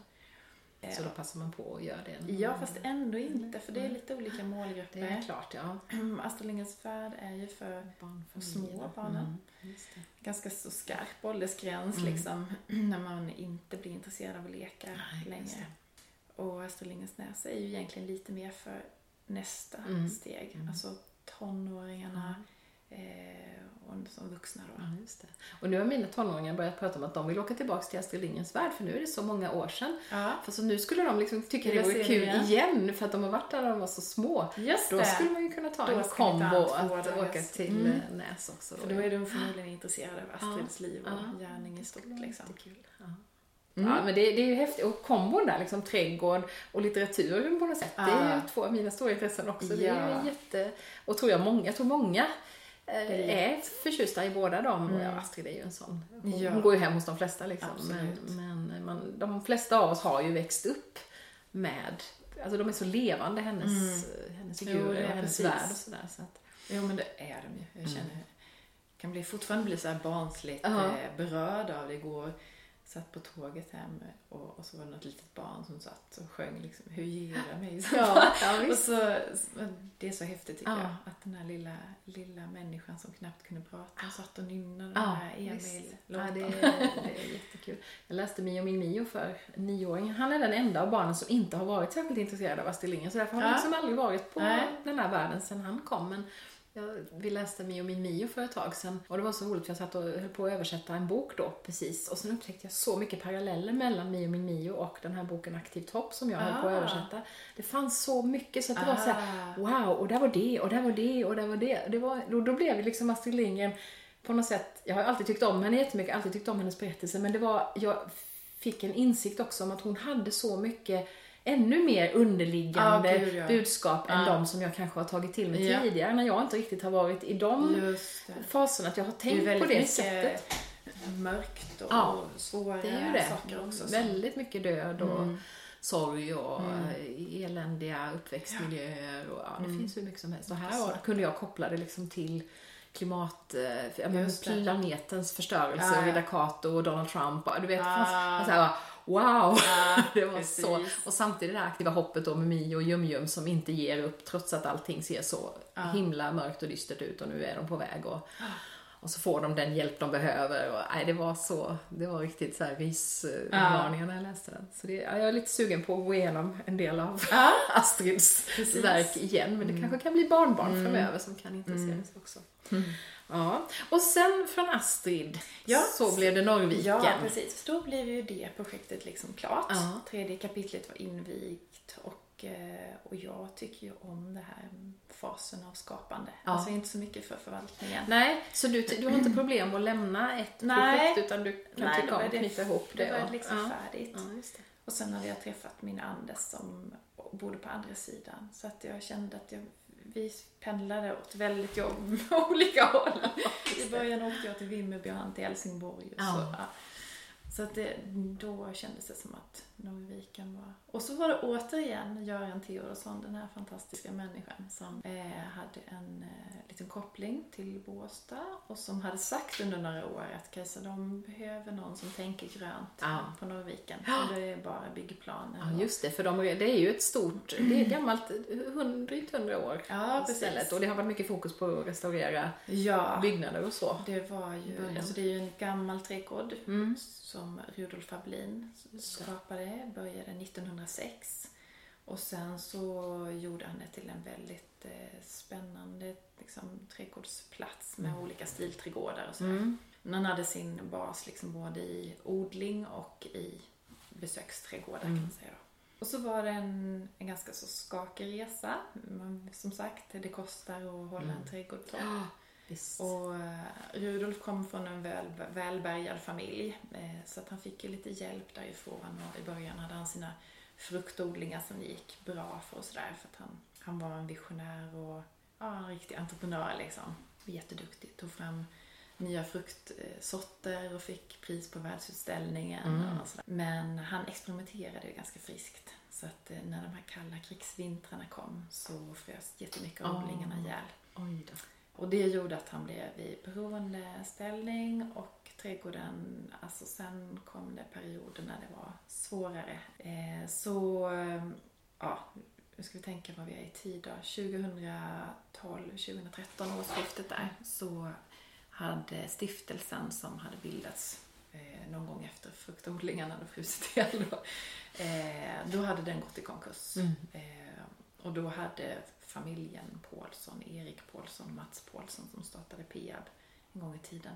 Eh, Så då passar man på att göra det. Ja, fast ändå inte, för det är lite olika Det är målgrupper. klart, ja. Astrid Lindgrens Värld är ju för Barnfamiljerna. små barnen. Mm, ganska så skarp åldersgräns Mm. liksom, när man inte blir intresserad av att leka Nej, längre. Och Astrid Lindgrens Näs är ju egentligen lite mer för nästa Mm. steg. Mm. Alltså tonåringarna eh, och som vuxna då. Ja, just det. Och nu har mina tonåringar börjat prata om att de vill åka tillbaka till Astrid Lindgrens Värld, för nu är det så många år sedan. Ja, För så nu skulle de liksom tycka det vore kul igen. igen, för att de har varit där när de var så små. just Då det. skulle man ju kunna ta Då en kombo att åka till Mm. eh, Näs också. För då är de förmodligen intresserade av Astrids liv och Ja. gärning i stort liksom. Ja. Mm. Ja, men det, det är ju häftigt. Och kombon där, liksom trädgård och litteratur på något sätt. Det är ju Ja. två av mina stora intressen också. Det är Ja. jätte... Och tror jag många, jag tror många eh, är är förtjusta i båda dem. Och Mm. ja, Astrid är ju en sån. Hon, Ja. hon går ju hem hos de flesta liksom. Men, Absolut. men man, de flesta av oss har ju växt upp med Alltså de är så levande, hennes, hennes Jo, figurer och hennes värld och sådär. Så att, Jo men det är de ju. Jag Mm. känner, kan bli, fortfarande bli så här barnsligt Ja. eh, berörd av det. Igår satt på tåget hem och, och så var det något litet barn som satt och sjöng liksom, Hur jag mig? Ja, ja, och så, det är så häftigt tycker Ja. jag. Att den här lilla, lilla människan som knappt kunde prata satt och nynnade den Ja, här visst. Ja, Emil-låten. det, är, det är jättekul. Jag läste Mio min Mio för nioåringen. Han är den enda av barnen som inte har varit särskilt intresserad av Astrid Lindgren. Så därför har han Ja. liksom aldrig varit på Nej. den här världen sedan han kom. Men jag, vi läste Mio min Mio för ett tag sedan. Och det var så roligt för jag satt och höll på att översätta en bok då precis. Och sen upptäckte jag så mycket paralleller mellan Mio min Mio och den här boken Aktivt hopp som jag höll på att Ah. översätta. Det fanns så mycket så att det var så här, Ah. wow, och där var det, och där var det, och där var det. det var, då, då blev det liksom Astrid Lindgren på något sätt, jag har alltid tyckt om henne jättemycket, alltid tyckt om hennes berättelse, men det var, jag fick en insikt också om att hon hade så mycket ännu mer underliggande gud, ja. budskap än Ja. de som jag kanske har tagit till mig Ja. tidigare, när jag inte riktigt har varit i de det. faserna, att jag har Det tänkt väldigt på det sättet. mörkt och Ja, svåra Det är ju det. saker också. som- Väldigt mycket död och Mm. sorg och Mm. eländiga uppväxtmiljöer och ja, det Mm. finns hur mycket som helst. Och här var, kunde jag koppla det liksom till klimat, det. planetens förstörelse, Ja, ja. Frida Kahlo och Donald Trump. och Du vet, det Ah. fanns, så här, wow! Ja, Det var precis. så. Och samtidigt det här aktiva hoppet då med Mio och Jum-Jum som inte ger upp trots att allting ser så Ja. himla mörkt och dystert ut och nu är de på väg. Och, och så får de den hjälp de behöver. Och, nej, det var så, det var riktigt så här rysvarningar när jag läste den. Så det, ja, jag är lite sugen på att gå igenom en del av Ja. Astrids Precis. verk igen. Men det Mm. kanske kan bli barnbarn Mm. framöver som kan intressera Mm. sig också. Ja. Och sen från Astrid Ja. så blev det Norrviken. Ja, precis. Då blev ju det projektet liksom klart. Ja. Tredje kapitlet var invigt och, eh, och jag tycker ju om det här fasen av skapande. Ja. Alltså inte så mycket för förvaltningen. Nej, så du, du har inte problem att lämna ett Nej. projekt utan du kan Nej, tycka då om att det- knyta ihop det? Det var och- liksom ja. färdigt. Ja, det. Och sen hade jag träffat min Anders som bodde på andra sidan. Så att jag kände att jag, vi pendlade åt väldigt jobb olika håll. I början åkte jag till Vimmerby och han till Helsingborg. Och. Så, ja. Så att det, då kändes det som att Norrviken var... Och så var det återigen Göran Theodorsson, den här fantastiska människan som eh, hade en eh, liten koppling till Båstad och som hade sagt under några år att Kajsa, de behöver någon som tänker grönt Ja. på Norrviken. Och det är bara byggplaner. Ja, just det. För de, det är ju ett stort, det är gammalt, drygt hundra år Ja, precis. stället. Och det har varit mycket fokus på att restaurera Ja, byggnader och så. det var ju, början. alltså det är ju en gammal trädgård Mm. som Rudolf Ablin skapade, började 1906. Och sen så gjorde han det till en väldigt eh, spännande liksom, trädgårdsplats med olika stilträdgårdar och sådär. Mm. Men han hade sin bas liksom både i odling och i besöksträdgårdar kan man säga. Då. Och så var det en, en ganska så skakig resa. Men som sagt, det kostar att hålla en trädgård torr. Visst. Och eh, Rudolf kom från en väl, välbärgad familj eh, så att han fick ju lite hjälp därifrån och i början hade han sina fruktodlingar som gick bra för och sådär för att han, han var en visionär och ja, en riktig entreprenör liksom. Jätteduktig. Tog fram nya fruktsorter och fick pris på världsutställningen och sådär. Men han experimenterade ju ganska friskt. Så att eh, när de här kalla krigsvintrarna kom så frös jättemycket av odlingarna ihjäl. Oj då. Och det gjorde att han blev i beroendeställning och trädgården, alltså sen kom det perioder när det var svårare. Eh, så, ja, nu ska vi tänka vad vi är i tid då. 2012, 2013 årsskiftet där så hade stiftelsen som hade bildats eh, någon gång efter fruktodlingarna hade frusit ihjäl då, eh, då hade den gått i konkurs. Eh, och då hade familjen Paulsson, Erik Paulsson, Mats Paulsson som startade Peab en gång i tiden.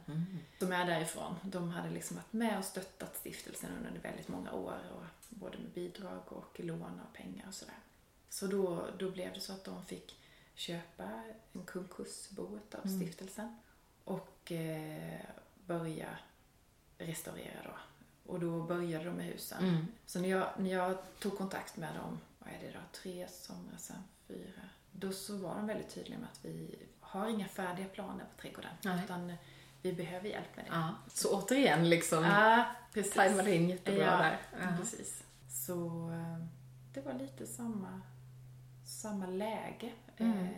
De är därifrån. De hade liksom varit med och stöttat stiftelsen under väldigt många år. Och både med bidrag och lån och pengar och sådär. Så då, då blev det så att de fick köpa en konkursboet av stiftelsen och eh, börja restaurera då. Och då började de med husen. Så när jag, när jag tog kontakt med dem, vad är det då, tre somrar sedan, fyra. Då så var de väldigt tydliga med att vi har inga färdiga planer på trädgården. Nej. Utan vi behöver hjälp med det. Ja. Så återigen liksom, Ja, precis. tajmade in jättebra ja, där. Ja. precis. Så eh, det var lite samma, samma läge. Mm. Eh,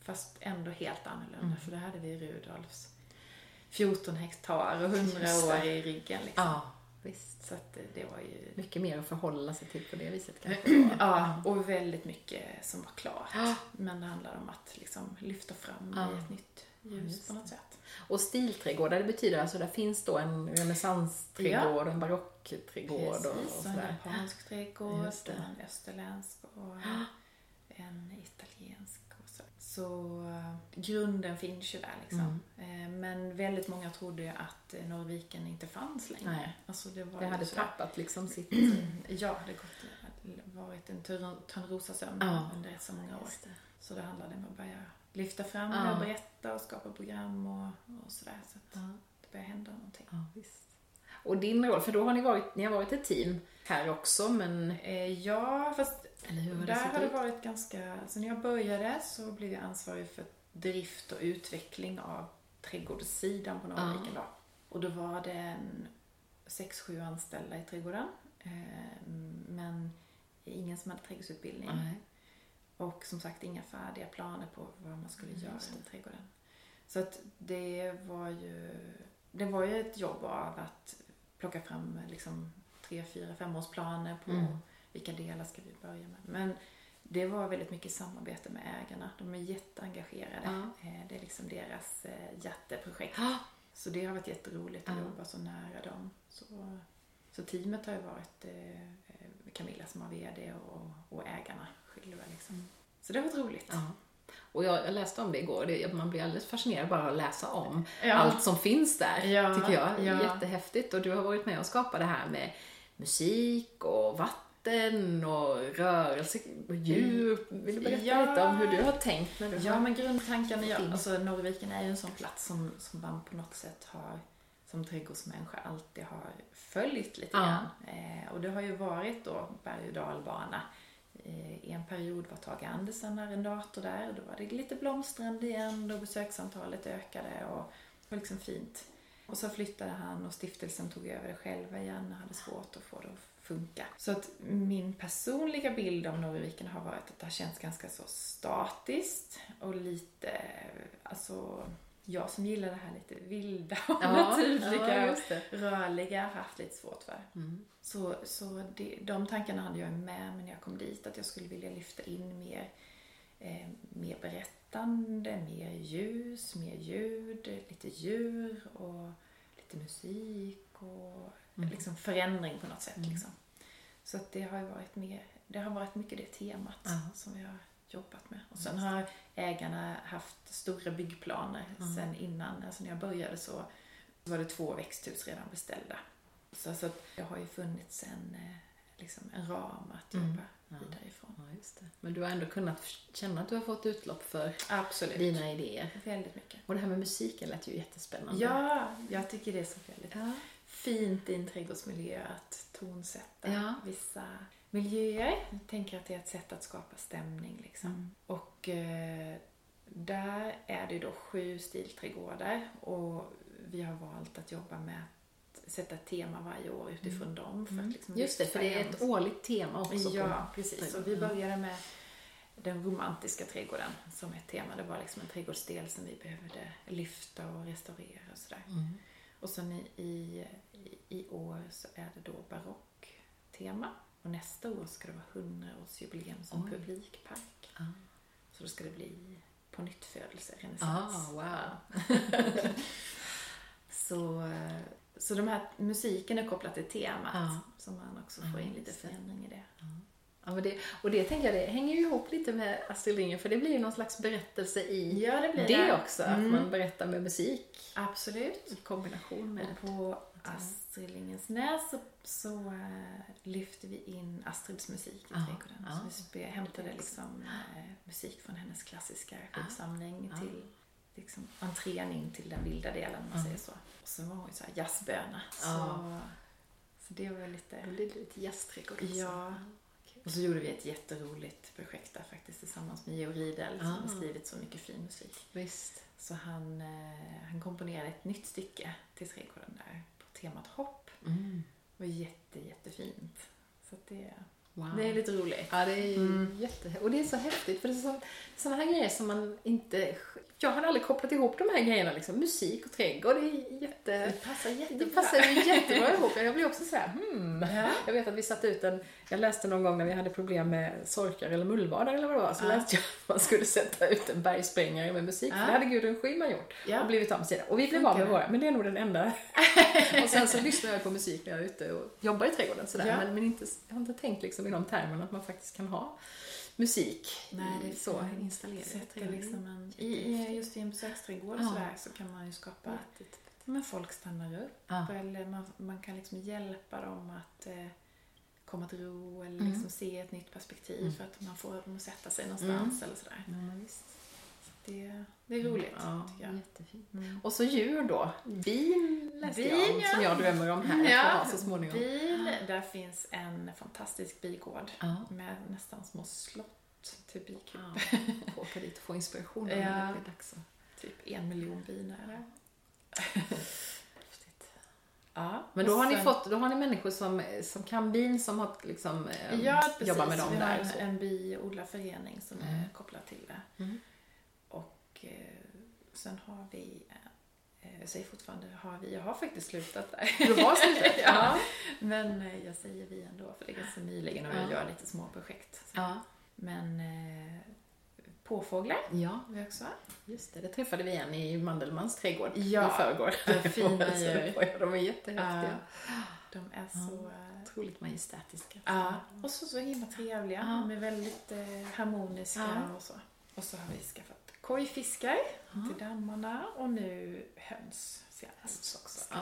fast ändå helt annorlunda. För det hade vi Rudolfs 14 hektar och 100 Just det. år i ryggen. Liksom. Ja, visst. Så att det, var ju... Mycket mer att förhålla sig till på det viset kanske. Ja, och väldigt mycket som var klart. Ja. Men det handlar om att liksom lyfta fram Ja. i ett nytt ljus just på något sätt. Och stilträdgårdar, det betyder alltså där finns då en renässansträdgård, en barockträdgård och, och Precis, och en sådär. japansk trädgård, en österländsk och en italiensk. Så eh, grunden finns ju där liksom. Mm. Eh, Men väldigt många trodde ju att eh, Norrviken inte fanns längre. Nej. Alltså det Det hade tappat liksom sitt... Ja, det gått, varit en törn- Törnrosasömn Ja. under rätt så många år. Det. Så det handlade om att börja lyfta fram Ja. det och berätta och skapa program och, och sådär. Så att Ja. det började hända någonting. Ja, visst. Och din roll, för då har ni varit, ni har varit ett team här också, men... Ja, fast Eller hur har det där har det varit ganska... Så när jag började så blev jag ansvarig för drift och utveckling av trädgårdssidan på Norrviken då. Och då var det en sex, sju anställda i trädgården. Eh, men ingen som hade trädgårdsutbildning. Nej. Och som sagt inga färdiga planer på vad man skulle Mm, göra med trädgården. Så att det var ju, det var ju ett jobb av att plocka fram liksom tre, fyra, femårsplaner på Mm. Vilka delar ska vi börja med. Men det var väldigt mycket samarbete med ägarna. De är jätteengagerade. Ja. Eh, Det är liksom deras eh, hjärteprojekt. Ja. Så det har varit jätteroligt att Ja. jobba så nära dem. Så, så teamet har ju varit eh, Camilla som har VD och, och ägarna själva. Liksom. Så det har varit roligt. Ja. Och jag, jag läste om det igår, det, man blir alldeles fascinerad bara att läsa om Ja. allt som finns där, Ja, tycker jag. ja. Jättehäftigt. Och du har varit med och skapat det här med musik och vatten och rörelse och djur. Vill du berätta Ja. lite om hur du har tänkt när du Ja, har... men grundtanken är, Fin. alltså Norrviken är ju en sån plats som, som man på något sätt har som trädgårdsmänniska alltid har följt lite Ja. grann. Eh, och det har ju varit då berg och dalbana. Eh, en period var Tage Andersen arrendator där och då var det lite blomstrande igen och besöksantalet ökade och det var liksom fint. Och så flyttade han och stiftelsen tog över det själva igen och hade svårt att få det att funka. Så att min personliga bild av Norrviken har varit att det har känts ganska så statiskt och lite, alltså jag som gillar det här lite vilda och naturliga ja, och just det. rörliga har haft lite svårt för. Mm. Så, så det, de tankarna hade jag med mig när jag kom dit, att jag skulle vilja lyfta in mer, eh, mer berättande, mer ljus, mer ljud, lite djur och lite musik och Mm. liksom förändring på något sätt. Liksom. Så att det har varit mer det har varit mycket det temat Ja. som vi har jobbat med. Och sen har ägarna haft stora byggplaner sen innan. Alltså när jag började så var det två växthus redan beställda. Så, så det har ju funnits en, eh, liksom en ram att jobba Mm. Ja. vidare ifrån. Ja, just det. Men du har ändå kunnat känna att du har fått utlopp för Absolut. dina idéer. Väldigt mycket. Och det här med musiken lät ju jättespännande. Ja, jag tycker det är så väldigt Ja. Fint i en trädgårdsmiljö att tonsätta Ja. vissa miljöer. Jag tänker att det är ett sätt att skapa stämning liksom. Mm. Och eh, där är det då sju stilträdgårdar och vi har valt att jobba med att sätta ett tema varje år utifrån dem. För att liksom Mm. Just det, för det är ett årligt tema också. Ja, precis. Och vi började med den romantiska trädgården som ett tema. Det var liksom en trädgårdsdel som vi behövde lyfta och restaurera och sådär. Mm. Och sen i, i, i år så är det då barocktema. Och nästa år ska det vara 100-årsjubileum som Oj. publikpark. Ah. Så då ska det bli på nyttfödelse, Ah, renässans. wow. Så, så de här musiken är kopplat till temat. Ja. Så man också Ja, får in lite förändring i det. Ja, men det, och det tänker jag, det hänger ju ihop lite med Astrid Lindgren för det blir ju någon slags berättelse i Ja, det det det. också. Att Mm. man berättar med musik Absolut. i kombination med... Och på Astrid Lindgrens Näs så, så äh, lyfter vi in Astrids musik i Ja, trädgården. ja. Så vi spe, hämtade liksom äh, musik från hennes klassiska skivsamling Ja. till liksom, entrén in till den vilda delen, om man säger så. Och så var hon ju så här jazzböna. Så, så det var lite... Då blir det lite jazzträdgård också. Ja. Och så gjorde vi ett jätteroligt projekt där faktiskt tillsammans med Georg Riedel som Ah. har skrivit så mycket fin musik. Visst. Så han, eh, han komponerade ett nytt stycke till trädgården där på temat hopp. Mm. Det var jätte, jättefint. Så det, Wow. det är lite roligt. Ja, det är Mm. jätte... Och det är så häftigt för det är så, sådana här grejer som man inte... Jag hade aldrig kopplat ihop de här grejerna liksom. Musik och trädgård, det är jätte... Det passar jättebra. Det passar jättebra ihop. Jag blir också så här, hmm. Ja. Jag vet att vi satte ut en, jag läste någon gång när vi hade problem med sorkar eller mullvadar eller vad det var, så Ja. läste jag att man skulle sätta ut en bergsprängare med musik. Ja. Det hade Gudrun Schyman gjort Ja. och blivit av med sina. Och vi blev av med våra, men det är nog den enda. och sen så lyssnar jag på musik när jag är ute och jobbar i trädgården sådär. Men, men inte, jag har inte tänkt liksom i de termerna att man faktiskt kan ha musik Nej, det är så installerat liksom en, i, just i en besöksträdgård Ja. sådär, så kan man ju skapa Jätte- men folk stannar upp Ja. eller man, man kan liksom hjälpa dem att eh, komma till ro eller Mm. liksom se ett nytt perspektiv Mm. för att man får dem att sätta sig någonstans eller sådär. Men visst. Det, det är roligt Ja, tycker jag. jättefint. Mm. Och så djur då. Bin läste Bin, jag om, ja. som jag drömmer om här Ja, att ha så småningom. bil, där finns en fantastisk bigård Ja. med nästan små slott till bikup. Ja, få åka dit och få inspiration Ja. när det blir dags. Typ en miljon bin är det. Ja, Men då har, ni sen- fått, då har ni människor som, som kan bin som har liksom, eh, Ja, precis. jobbar med dem Vi har där. en, en biodlarförening som Mm. är kopplad till det. Mm. Och eh, sen har vi, eh, jag säger fortfarande har vi, jag har faktiskt slutat där. Du har slutat? ja. Men eh, jag säger vi ändå för det är ganska nyligen och jag Ja. gör lite små projekt. Ja. Men påfåglar ja, vi också. just det. Det träffade vi en i Mandelmans trädgård Ja, i förrgår. fina djur. De är jättehäftiga. De är så... eh, Otroligt majestätiska. Ja, och så, så himla trevliga. Ja. De är väldigt harmoniska Ja. och så. Och så har vi skaffat kojfiskar Ja. till dammarna och nu höns senast också. Ja.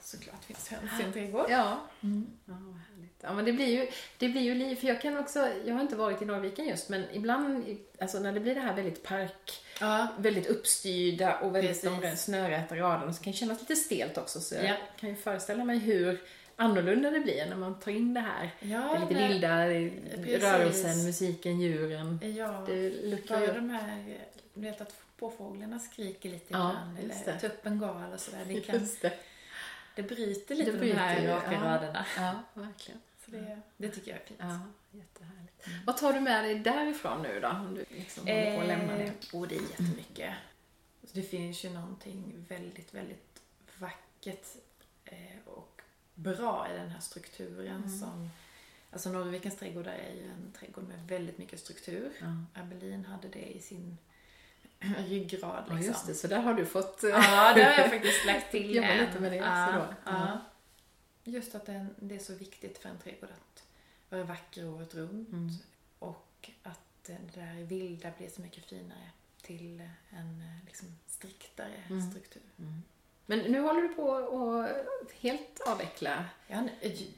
Såklart finns höns i en trädgård. Ja. Ja, vad härligt. Ja, men det blir ju, det blir ju liv, för jag kan också, jag har inte varit i Norrviken just, men ibland, alltså när det blir det här väldigt park, Ja. väldigt uppstyrda och väldigt de snöräta raderna så kan det kännas lite stelt också. Så Ja. jag kan ju föreställa mig hur annorlunda det blir när man tar in det här. Ja, det lite vilda, Precis. rörelsen, musiken, djuren. Ja, Det luckrar upp. de här, du vet att påfåglarna skriker lite Ja, ibland eller tuppen gal och sådär. Det, kan, det. det bryter lite Det de här bryter raka ja. raderna. Ja, verkligen. Så det, det tycker jag är fint. Ja, jättehärligt. Vad tar du med dig därifrån nu då? Om du liksom håller på att lämna det. Eh, och det är jättemycket. Så det finns ju någonting väldigt, väldigt vackert eh, och bra i den här strukturen Mm. som... Alltså Norrvikens trädgårdar är ju en trädgård med väldigt mycket struktur. Ja. Abelin hade det i sin ryggrad Ja, liksom. just det. Så där har du fått... eh, Ja, det har jag faktiskt lagt till Jobba lite med det också ja, då. Ja. Ja. Just att det är så viktigt för en trädgård att vara vacker året runt. Mm. Och att eh, det där vilda blir så mycket finare till en eh, liksom, striktare Mm. struktur. Men nu håller du på att helt avveckla. Ja,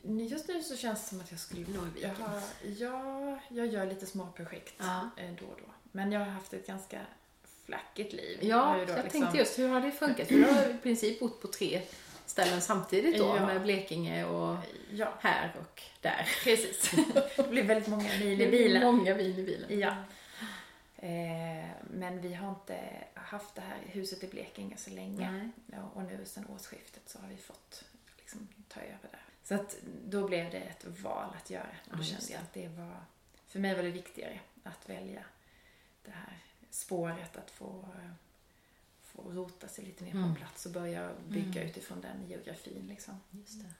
just nu så känns det som att jag skulle... Norrviken. Jag, har, ja, jag gör lite små projekt Ja. eh, då och då. Men jag har haft ett ganska flackigt liv. Ja, jag liksom- tänkte just, hur har det funkat? För du har i princip bott på tre ställen samtidigt då, Ja. med Blekinge och Ja, här och där. precis. det blir väldigt många mil i Det bilen. Många mil i bilen. Ja. Eh, men vi har inte haft det här huset i Blekinge så länge. Nej. Ja, och nu sedan årsskiftet så har vi fått liksom, ta över där. Så att då blev det ett val att göra. Och då kände jag det. att det var, för mig var det viktigare att välja det här spåret att få, få rota sig lite mer på Mm. en plats och börja bygga Mm. utifrån den geografin. Liksom. Just det.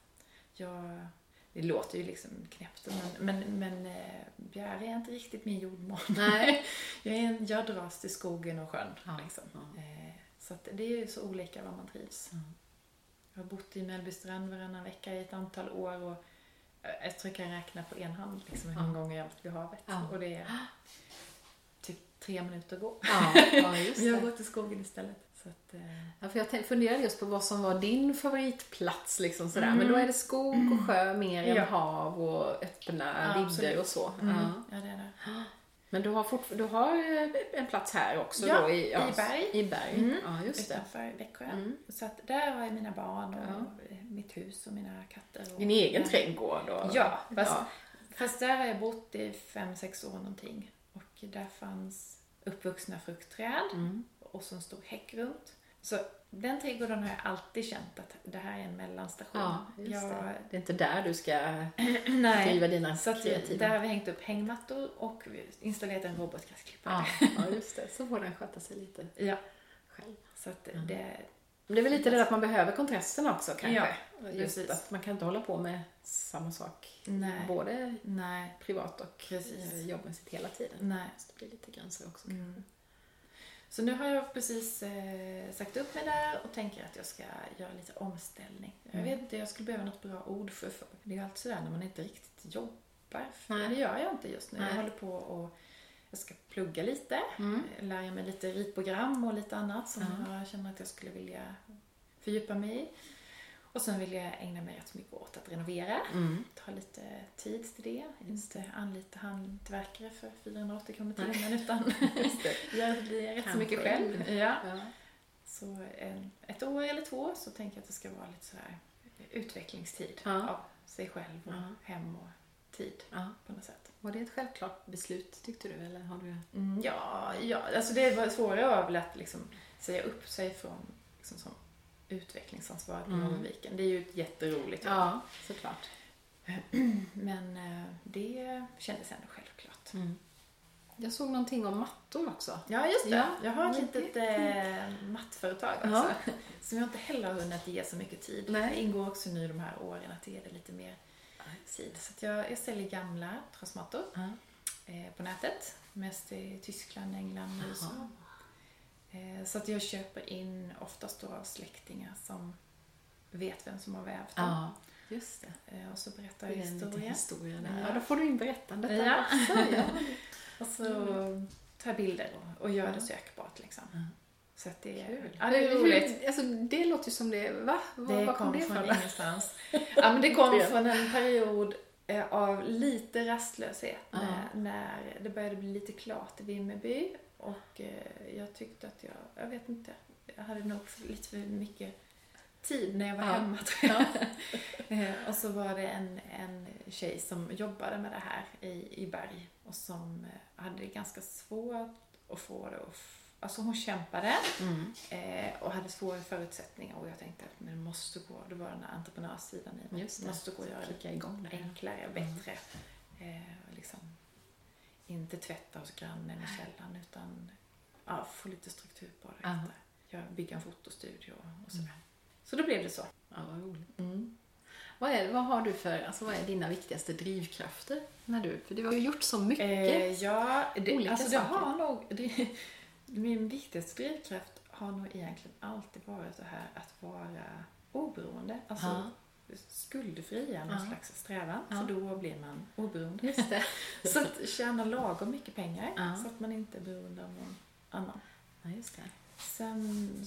Jag, det låter ju liksom knäppt, men, men, men eh, Bjär är inte riktigt min jordmån. Nej. jag, är, en- jag dras till skogen och sjön. Ja, Liksom. ja. Eh, så det är ju så olika var man trivs. Ja. Jag har bott i Mellbystrand varannan vecka i ett antal år och eh, jag tror jag kan räkna på en hand liksom, hur många gånger jag har varit vid havet. Ja. Och det är tre minuter att gå. Ja, ja just jag det. går till skogen istället. Så att, eh, Ja, för jag funderade just på vad som var din favoritplats. Liksom sådär. Mm. Men då är det skog och sjö mer än Ja. hav och öppna Ja, vidder och så. mm, Ja. ja, det är det. Men du har, du har eh, en plats här också Ja, då? I, i Berg. I Berg, Mm. ja just det. Utanför Växjö. Mm. Så att där har jag mina barn och Ja. mitt hus och mina katter. Och Din egen Ja. trädgård? Och, Ja, fast, ja. fast där har jag bott i fem, sex år någonting. Där fanns uppvuxna fruktträd Mm. och så en stor häck runt. Så den trädgården har jag alltid känt att det här är en mellanstation. ja, jag, det. Det är inte där du ska Nej, driva dina så kreativa... där har vi hängt upp hängmattor och vi installerat en robotgräsklippare. Ja, ja, just det. Så får den sköta sig lite Ja, själv. så att Mm. det... Det är väl lite det att man behöver kontrasten också kanske. Ja, Just precis. att man kan inte hålla på med samma sak. Nej. Både Nej, privat och Precis. jobbmässigt hela tiden. nej. Det måste bli lite gränser också. Mm. Så nu har jag precis eh, sagt upp mig där och tänker att jag ska göra lite omställning. Jag Mm. vet inte, jag skulle behöva något bra ord för, för det är ju alltid sådär när man inte riktigt jobbar. För Nej. det gör jag inte just nu. Nej. Jag håller på och jag ska plugga lite, Mm. lära mig lite ritprogram och lite annat som Ja. jag känner att jag skulle vilja fördjupa mig i. Och sen vill jag ägna mig rätt mycket åt att renovera. Mm. Ta lite tid till det. Inte anlita hantverkare för 480 kronor timmen utan göra det rätt så mycket själv. Ja. Ja. Så en, ett år eller två så tänker jag att det ska vara lite så här utvecklingstid Ja. av sig själv och Ja. hem och tid på något sätt. Var det ett självklart beslut tyckte du? Eller har du... Mm, ja, ja, alltså det var svårare var väl att liksom säga upp sig från liksom som utvecklingsansvarig på Mm. Norrviken. Det är ju ett jätteroligt jobb. Ja, såklart. Men eh, det kändes ändå självklart. Mm. Jag såg någonting om mattor också. Ja, just det. Ja, jag har ett litet eh, mattföretag också. Ja. Som jag inte heller har hunnit ge så mycket tid. Nej. Det ingår också nu de här åren att ge det lite mer tid. Så jag, jag säljer gamla trasmattor Ja. eh, på nätet. Mest i Tyskland, England och USA. Eh, så att jag köper in oftast då av släktingar som vet vem som har vävt dem. Ja, just det. Eh, och så berättar jag är en liten historia. historia där. Ja. Ja, då får du in berättandet där Ja. också. Ja. Och så tar jag bilder och, och gör det sökbart liksom. Ja. Så att det är, Kul. ja, det är Hur- roligt. Alltså, det låter ju som det... Va? Var, Det var kom kom det från ifrån? ingenstans. Ja, men det kom från en period eh, av lite rastlöshet Ja. när, när det började bli lite klart i Vimmerby och eh, jag tyckte att jag, jag vet inte, jag hade nog lite för mycket tid när jag var Ja. hemma tror jag. Eh, och så var det en, en tjej som jobbade med det här i, i Berg och som hade det ganska svårt att få det att Alltså hon kämpade Mm. eh, och hade svåra förutsättningar och jag tänkte att men det måste gå, det var den här entreprenörssidan i mig. Just det det. måste gå att göra det igång det. enklare, bättre. Eh, liksom, inte tvätta hos grannen i källaren utan ja, få lite struktur på det. Jag bygga en fotostudio och sådär. Så då blev det så. Ja, vad roligt. Mm. Vad, är, vad har du för, alltså vad är dina viktigaste drivkrafter? När du, för du har ju gjort så mycket. Eh, ja, det, Olika alltså det saker. har nog... Det, min viktigaste drivkraft har nog egentligen alltid varit det här att vara oberoende. Alltså, Ja. skuldfria, någon Ja. slags strävan. Ja. För då blir man oberoende. Just det. Så att tjäna lagom mycket pengar Ja. så att man inte är beroende av någon annan. Ja, just det. Sen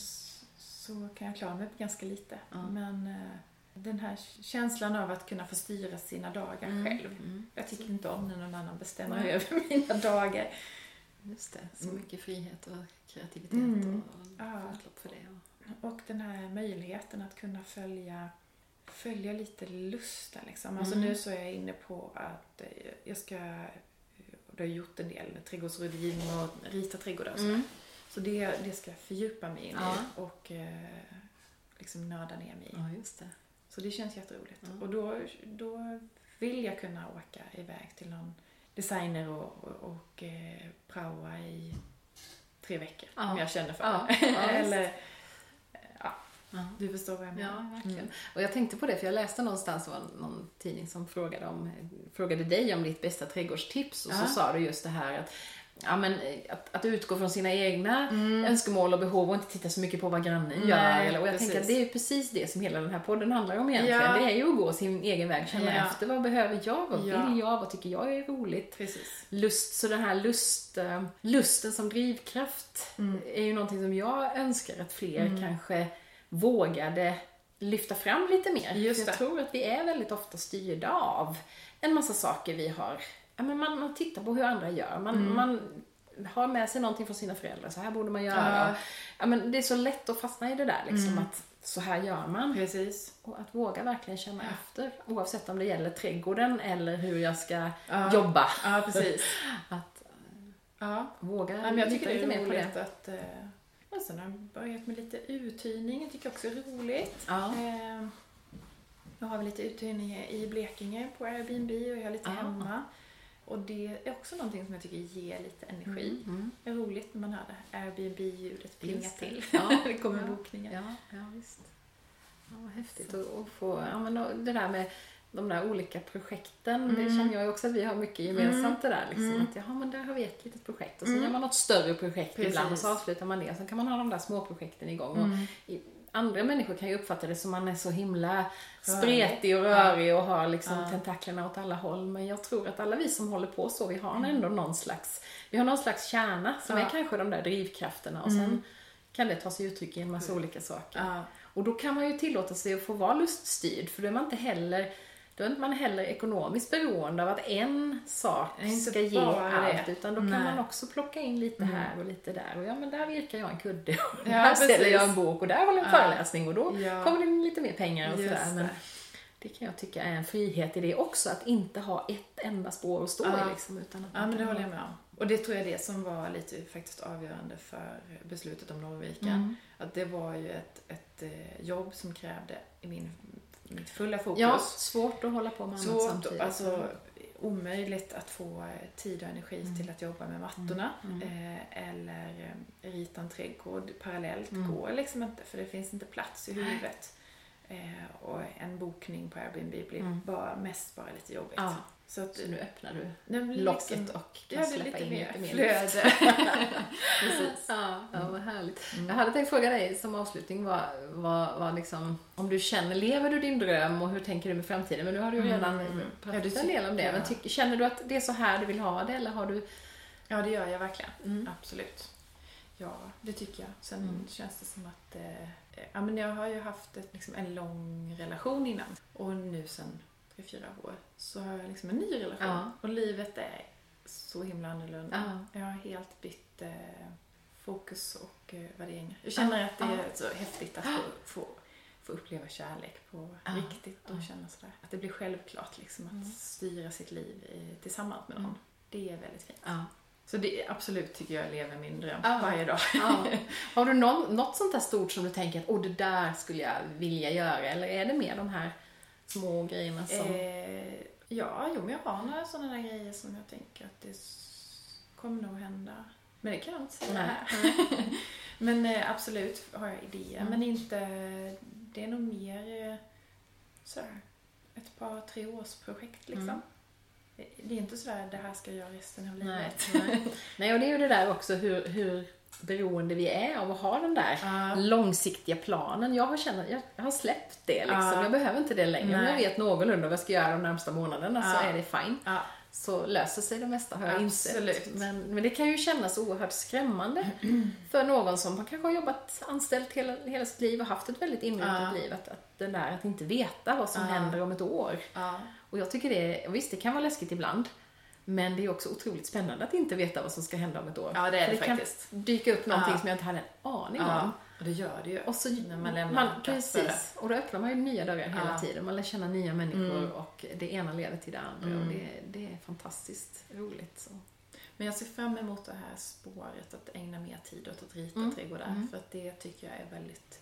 så kan jag klara mig på ganska lite. Men eh, den här känslan av att kunna få styra sina dagar själv. Mm. Jag tycker inte om när någon annan bestämmer över mina dagar. Just det. Så Mm. mycket frihet och kreativitet Mm. och, Ja. utlopp för det. Och den här möjligheten att kunna följa, följa lite lusten. Liksom. Alltså Mm. nu så är jag inne på att eh, jag ska, jag har gjort en del trädgårdsrådgivning och rita trädgårdar och så. Mm. Så det, det ska jag fördjupa mig in Ja. i och eh, liksom nörda ner mig i. Ja, just det. Så det känns jätteroligt. Ja. Och då, då vill jag kunna åka iväg till någon designer och, och, och eh, praoa i tre veckor. Ja. Om jag känner för Ja, det. ja. Eller, ja, Ja. du förstår vad jag menar. Ja, verkligen. Mm. Och jag tänkte på det, för jag läste någonstans, det var någon tidning som frågade, om, frågade dig om ditt bästa trädgårdstips och så sa du just det här att Ja, men eh, att, att utgå från sina egna Mm. önskemål och behov och inte titta så mycket på vad grannen Nej, gör. Eller, och jag precis. tänker att det är precis det som hela den här podden handlar om egentligen. Ja. Det är ju att gå sin egen väg, känna Ja. efter vad behöver jag, vad Ja. vill jag, vad tycker jag är roligt. Precis. Lust, så den här lust, eh, lusten som drivkraft Mm. är ju någonting som jag önskar att fler kanske vågade lyfta fram lite mer. Just jag det. tror att vi är väldigt ofta styrda av en massa saker vi har. Ja, men man, man tittar på hur andra gör. Man, Mm. man har med sig någonting från sina föräldrar. Så här borde man göra. Ja. Mm. Ja, men det är så lätt att fastna i det där liksom att så här gör man. Precis. Och att våga verkligen känna efter. Oavsett om det gäller trädgården eller hur jag ska Ja. jobba. Ja, precis. Att Ja. våga Ja, men jag tycker lita det är lite mer på roligt det. att... Eh, sen har jag börjat med lite uthyrning. Jag tycker också det är roligt. Ja. Eh, nu har vi lite uthyrning i Blekinge på Airbnb och jag har lite hemma. Och det är också någonting som jag tycker ger lite energi. Mm. Det är roligt när man hör det Airbnb-ljudet plinga det. till. Ja, det kommer ja. bokningar. Ja, ja visst. Ja, vad häftigt att få, ja men det där med de där olika projekten, det Mm. känner jag också att vi har mycket gemensamt det där liksom. Mm. Att jaha, men där har vi ett litet projekt och sen Mm. gör man något större projekt Precis. ibland och så avslutar man det. Sen kan man ha de där små projekten igång. Och Mm. i, andra människor kan ju uppfatta det som man är så himla spretig och rörig och har liksom Ja. tentaklerna åt alla håll. Men jag tror att alla vi som håller på så, vi har Mm. ändå någon slags, vi har någon slags kärna som Ja. är kanske de där drivkrafterna och Mm. sen kan det ta sig uttryck i en massa olika saker. Ja. Och då kan man ju tillåta sig att få vara luststyrd för då är man inte heller då är man heller ekonomiskt beroende av att en sak inte ska ge allt det. utan då kan Nej. man också plocka in lite Mm. här och lite där och ja men där virkar jag en kudde och Ja, där säljer jag en bok och där håller en Ja. föreläsning och då Ja. kommer det in lite mer pengar och sådär. Men det. kan jag tycka är en frihet i det också att inte ha ett enda spår att stå Ja. i liksom, utan att Ja, men det håller jag med om. Och det tror jag är det som var lite faktiskt avgörande för beslutet om Norrviken. Mm. Att det var ju ett, ett eh, jobb som krävde i min, mitt fulla fokus. Ja, svårt att hålla på med annat samtidigt. alltså omöjligt att få tid och energi Mm. till att jobba med mattorna. Mm. Eh, eller eh, rita en trädgård parallellt Mm. går liksom inte för det finns inte plats i huvudet. Eh, och en bokning på Airbnb blir Mm. bara, mest bara lite jobbigt. Ja. Så att, Så nu öppnar du locket liksom- och Ja, kan släppa lite in mer lite mer flöde. Precis. Ja, ja, vad härligt. Mm. Jag hade tänkt fråga dig som avslutning vad, vad, vad liksom, om du känner, lever du din dröm och hur tänker du med framtiden? Men nu har du ju redan Mm. pratat Ja, en del om det. tycker Men tycker, känner du att det är så här du vill ha det eller har du? Ja, det gör jag verkligen. Mm. Absolut. Ja, det tycker jag. Sen Mm. känns det som att... Eh, ja, men jag har ju haft ett, liksom, en lång relation innan. Och nu sen tre, fyra år så har jag liksom en ny relation. Ja. Och livet är så himla annorlunda. Ja. Jag har helt bytt eh, fokus och eh, värderingar. Jag känner att det är så häftigt att få, få, få uppleva kärlek på riktigt och känna sådär. Att det blir självklart liksom att Mm. styra sitt liv i, tillsammans med någon. Mm. Det är väldigt fint. Så det absolut tycker jag lever min dröm Ja. varje dag. Ja. Har du någon, något sånt där stort som du tänker att oh, det där skulle jag vilja göra? Eller är det mer de här små grejerna som... Eh, ja, jo, men jag har några sådana där grejer som jag tänker att det kommer nog hända. Men det kan jag inte säga här. men eh, absolut har jag idéer. Mm. Men inte... Det är nog mer eh, så ett par, tre års projekt liksom. Mm. Det- är inte så där det här ska jag göra resten av Nej, livet. nej. nej, och det är ju det där också hur, hur beroende vi är av att ha den där Ja. långsiktiga planen. Jag har, känt, jag har släppt det liksom. Ja. Jag behöver inte det längre. Om jag Nej. vet någorlunda vad jag ska göra de närmsta månaderna så Ja. är det fine. Så löser sig det mesta har jag Absolut. insett. Men, men det kan ju kännas oerhört skrämmande för någon som kanske har jobbat anställt hela, hela sitt liv och haft ett väldigt inrutat Ja. liv. Att, att, den där, att inte veta vad som händer om ett år. Ja. Och jag tycker det, är- visst det kan vara läskigt ibland. Men det är också otroligt spännande att inte veta vad som ska hända om ett år. Ja, det är För det kan faktiskt. dyka upp någonting Ja. som jag inte hade en aning Ja, om. och det gör det ju. Och så, när man lämnar man, Precis, och då öppnar man ju nya dörrar hela Ja. tiden. Man lär känna nya människor Mm. och det ena leder till det andra och det, det är fantastiskt roligt. Så. Men jag ser fram emot det här spåret, att ägna mer tid åt att rita Mm. trädgårdar. Mm. För att det tycker jag är väldigt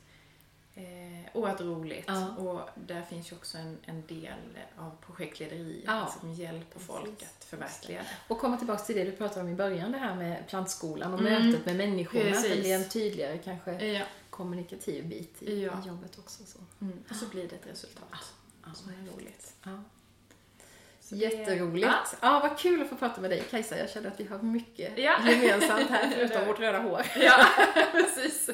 eh, oerhört roligt. Ja. Och där finns ju också en, en del av projektlederiet Ja. som hjälper folk Precis. att förverkliga det. Och komma tillbaka till det du pratade om i början, det här med plantskolan och Mm. mötet med människorna. Att det Precis. blir en tydligare kanske Ja. kommunikativ bit i, Ja. i jobbet också. Så. Mm. Och så blir det ett resultat. Ja, som är roligt. Så det- Jätteroligt. Ja. Ja. vad kul att få prata med dig Kajsa. Jag känner att vi har mycket Ja. gemensamt här förutom vårt röda hår. Ja, precis.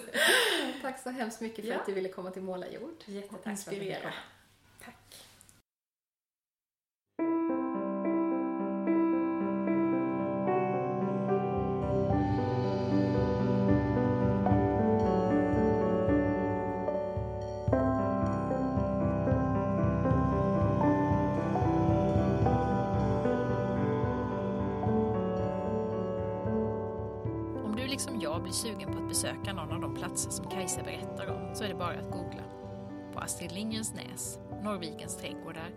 Tack så hemskt mycket för Ja. att du ville komma till Målarjord. Jättetack och inspirera. Blir sugen på att besöka någon av de platser som Kajsa berättar om så är det bara att googla. På Astrid Lindgrens Näs, Norrvikens trädgårdar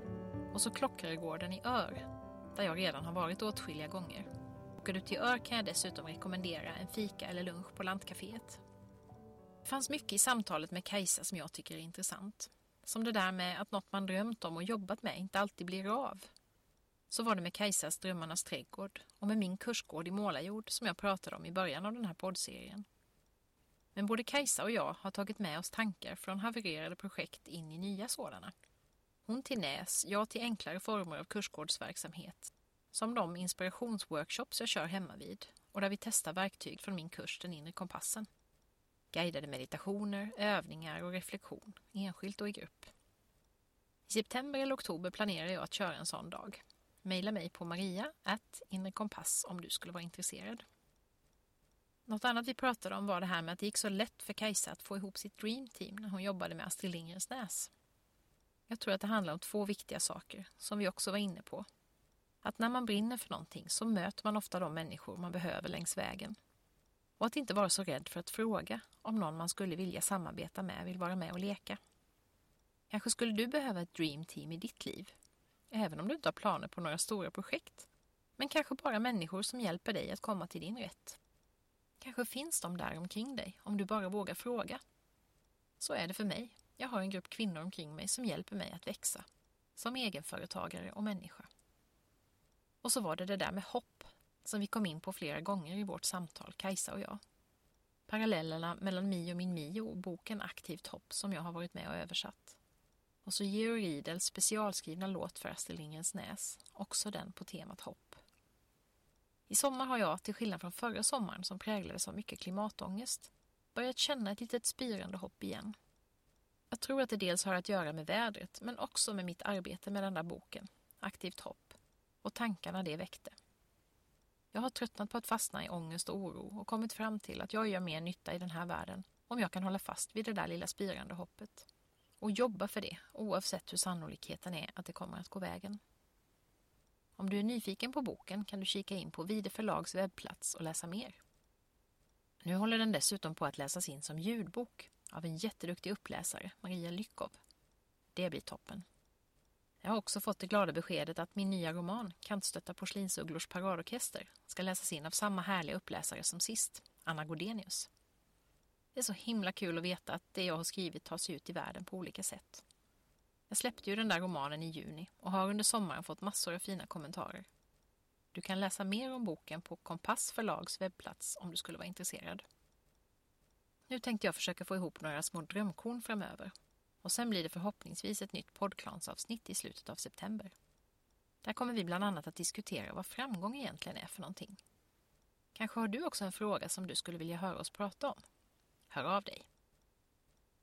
och så Klockaregården i Ör, där jag redan har varit åtskilliga gånger. Åker du till Ör kan jag dessutom rekommendera en fika eller lunch på Lantcaféet. Det fanns mycket i samtalet med Kajsa som jag tycker är intressant. Som det där med att något man drömt om och jobbat med inte alltid blir av. Så var det med Kajsas Drömmarnas trädgård och med min kursgård i Målarjord som jag pratade om i början av den här poddserien. Men både Kajsa och jag har tagit med oss tankar från havererade projekt in i nya sådana. Hon till Näs, jag till enklare former av kursgårdsverksamhet. Som de inspirationsworkshops jag kör hemma vid och där vi testar verktyg från min kurs Den inre kompassen. Guidade meditationer, övningar och reflektion, enskilt och i grupp. I september eller oktober planerar jag att köra en sån dag mejla mig på maria inrekompass om du skulle vara intresserad. Något annat vi pratade om var det här med att det gick så lätt för Kajsa att få ihop sitt Dream Team när hon jobbade med Astrid Lindgrens Näs. Jag tror att det handlar om två viktiga saker, som vi också var inne på. Att när man brinner för någonting så möter man ofta de människor man behöver längs vägen. Och att inte vara så rädd för att fråga om någon man skulle vilja samarbeta med vill vara med och leka. Kanske skulle du behöva ett Dream Team i ditt liv även om du inte har planer på några stora projekt. Men kanske bara människor som hjälper dig att komma till din rätt. Kanske finns de där omkring dig om du bara vågar fråga. Så är det för mig. Jag har en grupp kvinnor omkring mig som hjälper mig att växa. Som egenföretagare och människa. Och så var det det där med hopp som vi kom in på flera gånger i vårt samtal, Kajsa och jag. Parallellerna mellan Mi och min Mio och boken Aktivt hopp som jag har varit med och översatt. Och så Georg Riedels specialskrivna låt för Astrid Lindgrens Näs, också den på temat hopp. I sommar har jag, till skillnad från förra sommaren som präglades av mycket klimatångest, börjat känna ett litet spirande hopp igen. Jag tror att det dels har att göra med vädret, men också med mitt arbete med den där boken, Aktivt hopp, och tankarna det väckte. Jag har tröttnat på att fastna i ångest och oro och kommit fram till att jag gör mer nytta i den här världen om jag kan hålla fast vid det där lilla spirande hoppet och jobba för det oavsett hur sannolikheten är att det kommer att gå vägen. Om du är nyfiken på boken kan du kika in på Vide förlags webbplats och läsa mer. Nu håller den dessutom på att läsas in som ljudbok av en jätteduktig uppläsare, Maria Lyckov. Det blir toppen. Jag har också fått det glada beskedet att min nya roman Kantstötta porslinsugglors paradorkester ska läsas in av samma härliga uppläsare som sist, Anna Godenius. Det är så himla kul att veta att det jag har skrivit tar sig ut i världen på olika sätt. Jag släppte ju den där romanen i juni och har under sommaren fått massor av fina kommentarer. Du kan läsa mer om boken på Kompass förlags webbplats om du skulle vara intresserad. Nu tänkte jag försöka få ihop några små drömkorn framöver och sen blir det förhoppningsvis ett nytt poddklansavsnitt i slutet av september. Där kommer vi bland annat att diskutera vad framgång egentligen är för någonting. Kanske har du också en fråga som du skulle vilja höra oss prata om? Hör av dig.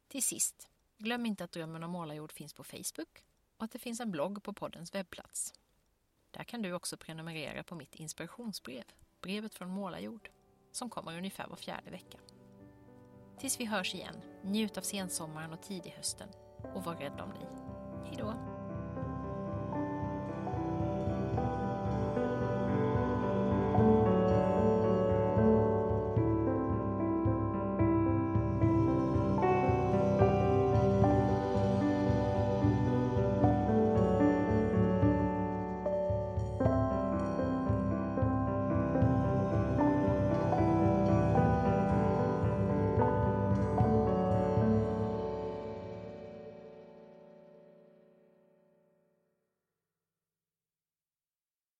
Till sist, glöm inte att Drömmen om målarjord finns på Facebook och att det finns en blogg på poddens webbplats. Där kan du också prenumerera på mitt inspirationsbrev, brevet från Målarjord, som kommer ungefär var fjärde vecka. Tills vi hörs igen, njut av sensommaren och tidig hösten och var rädd om dig. Hejdå!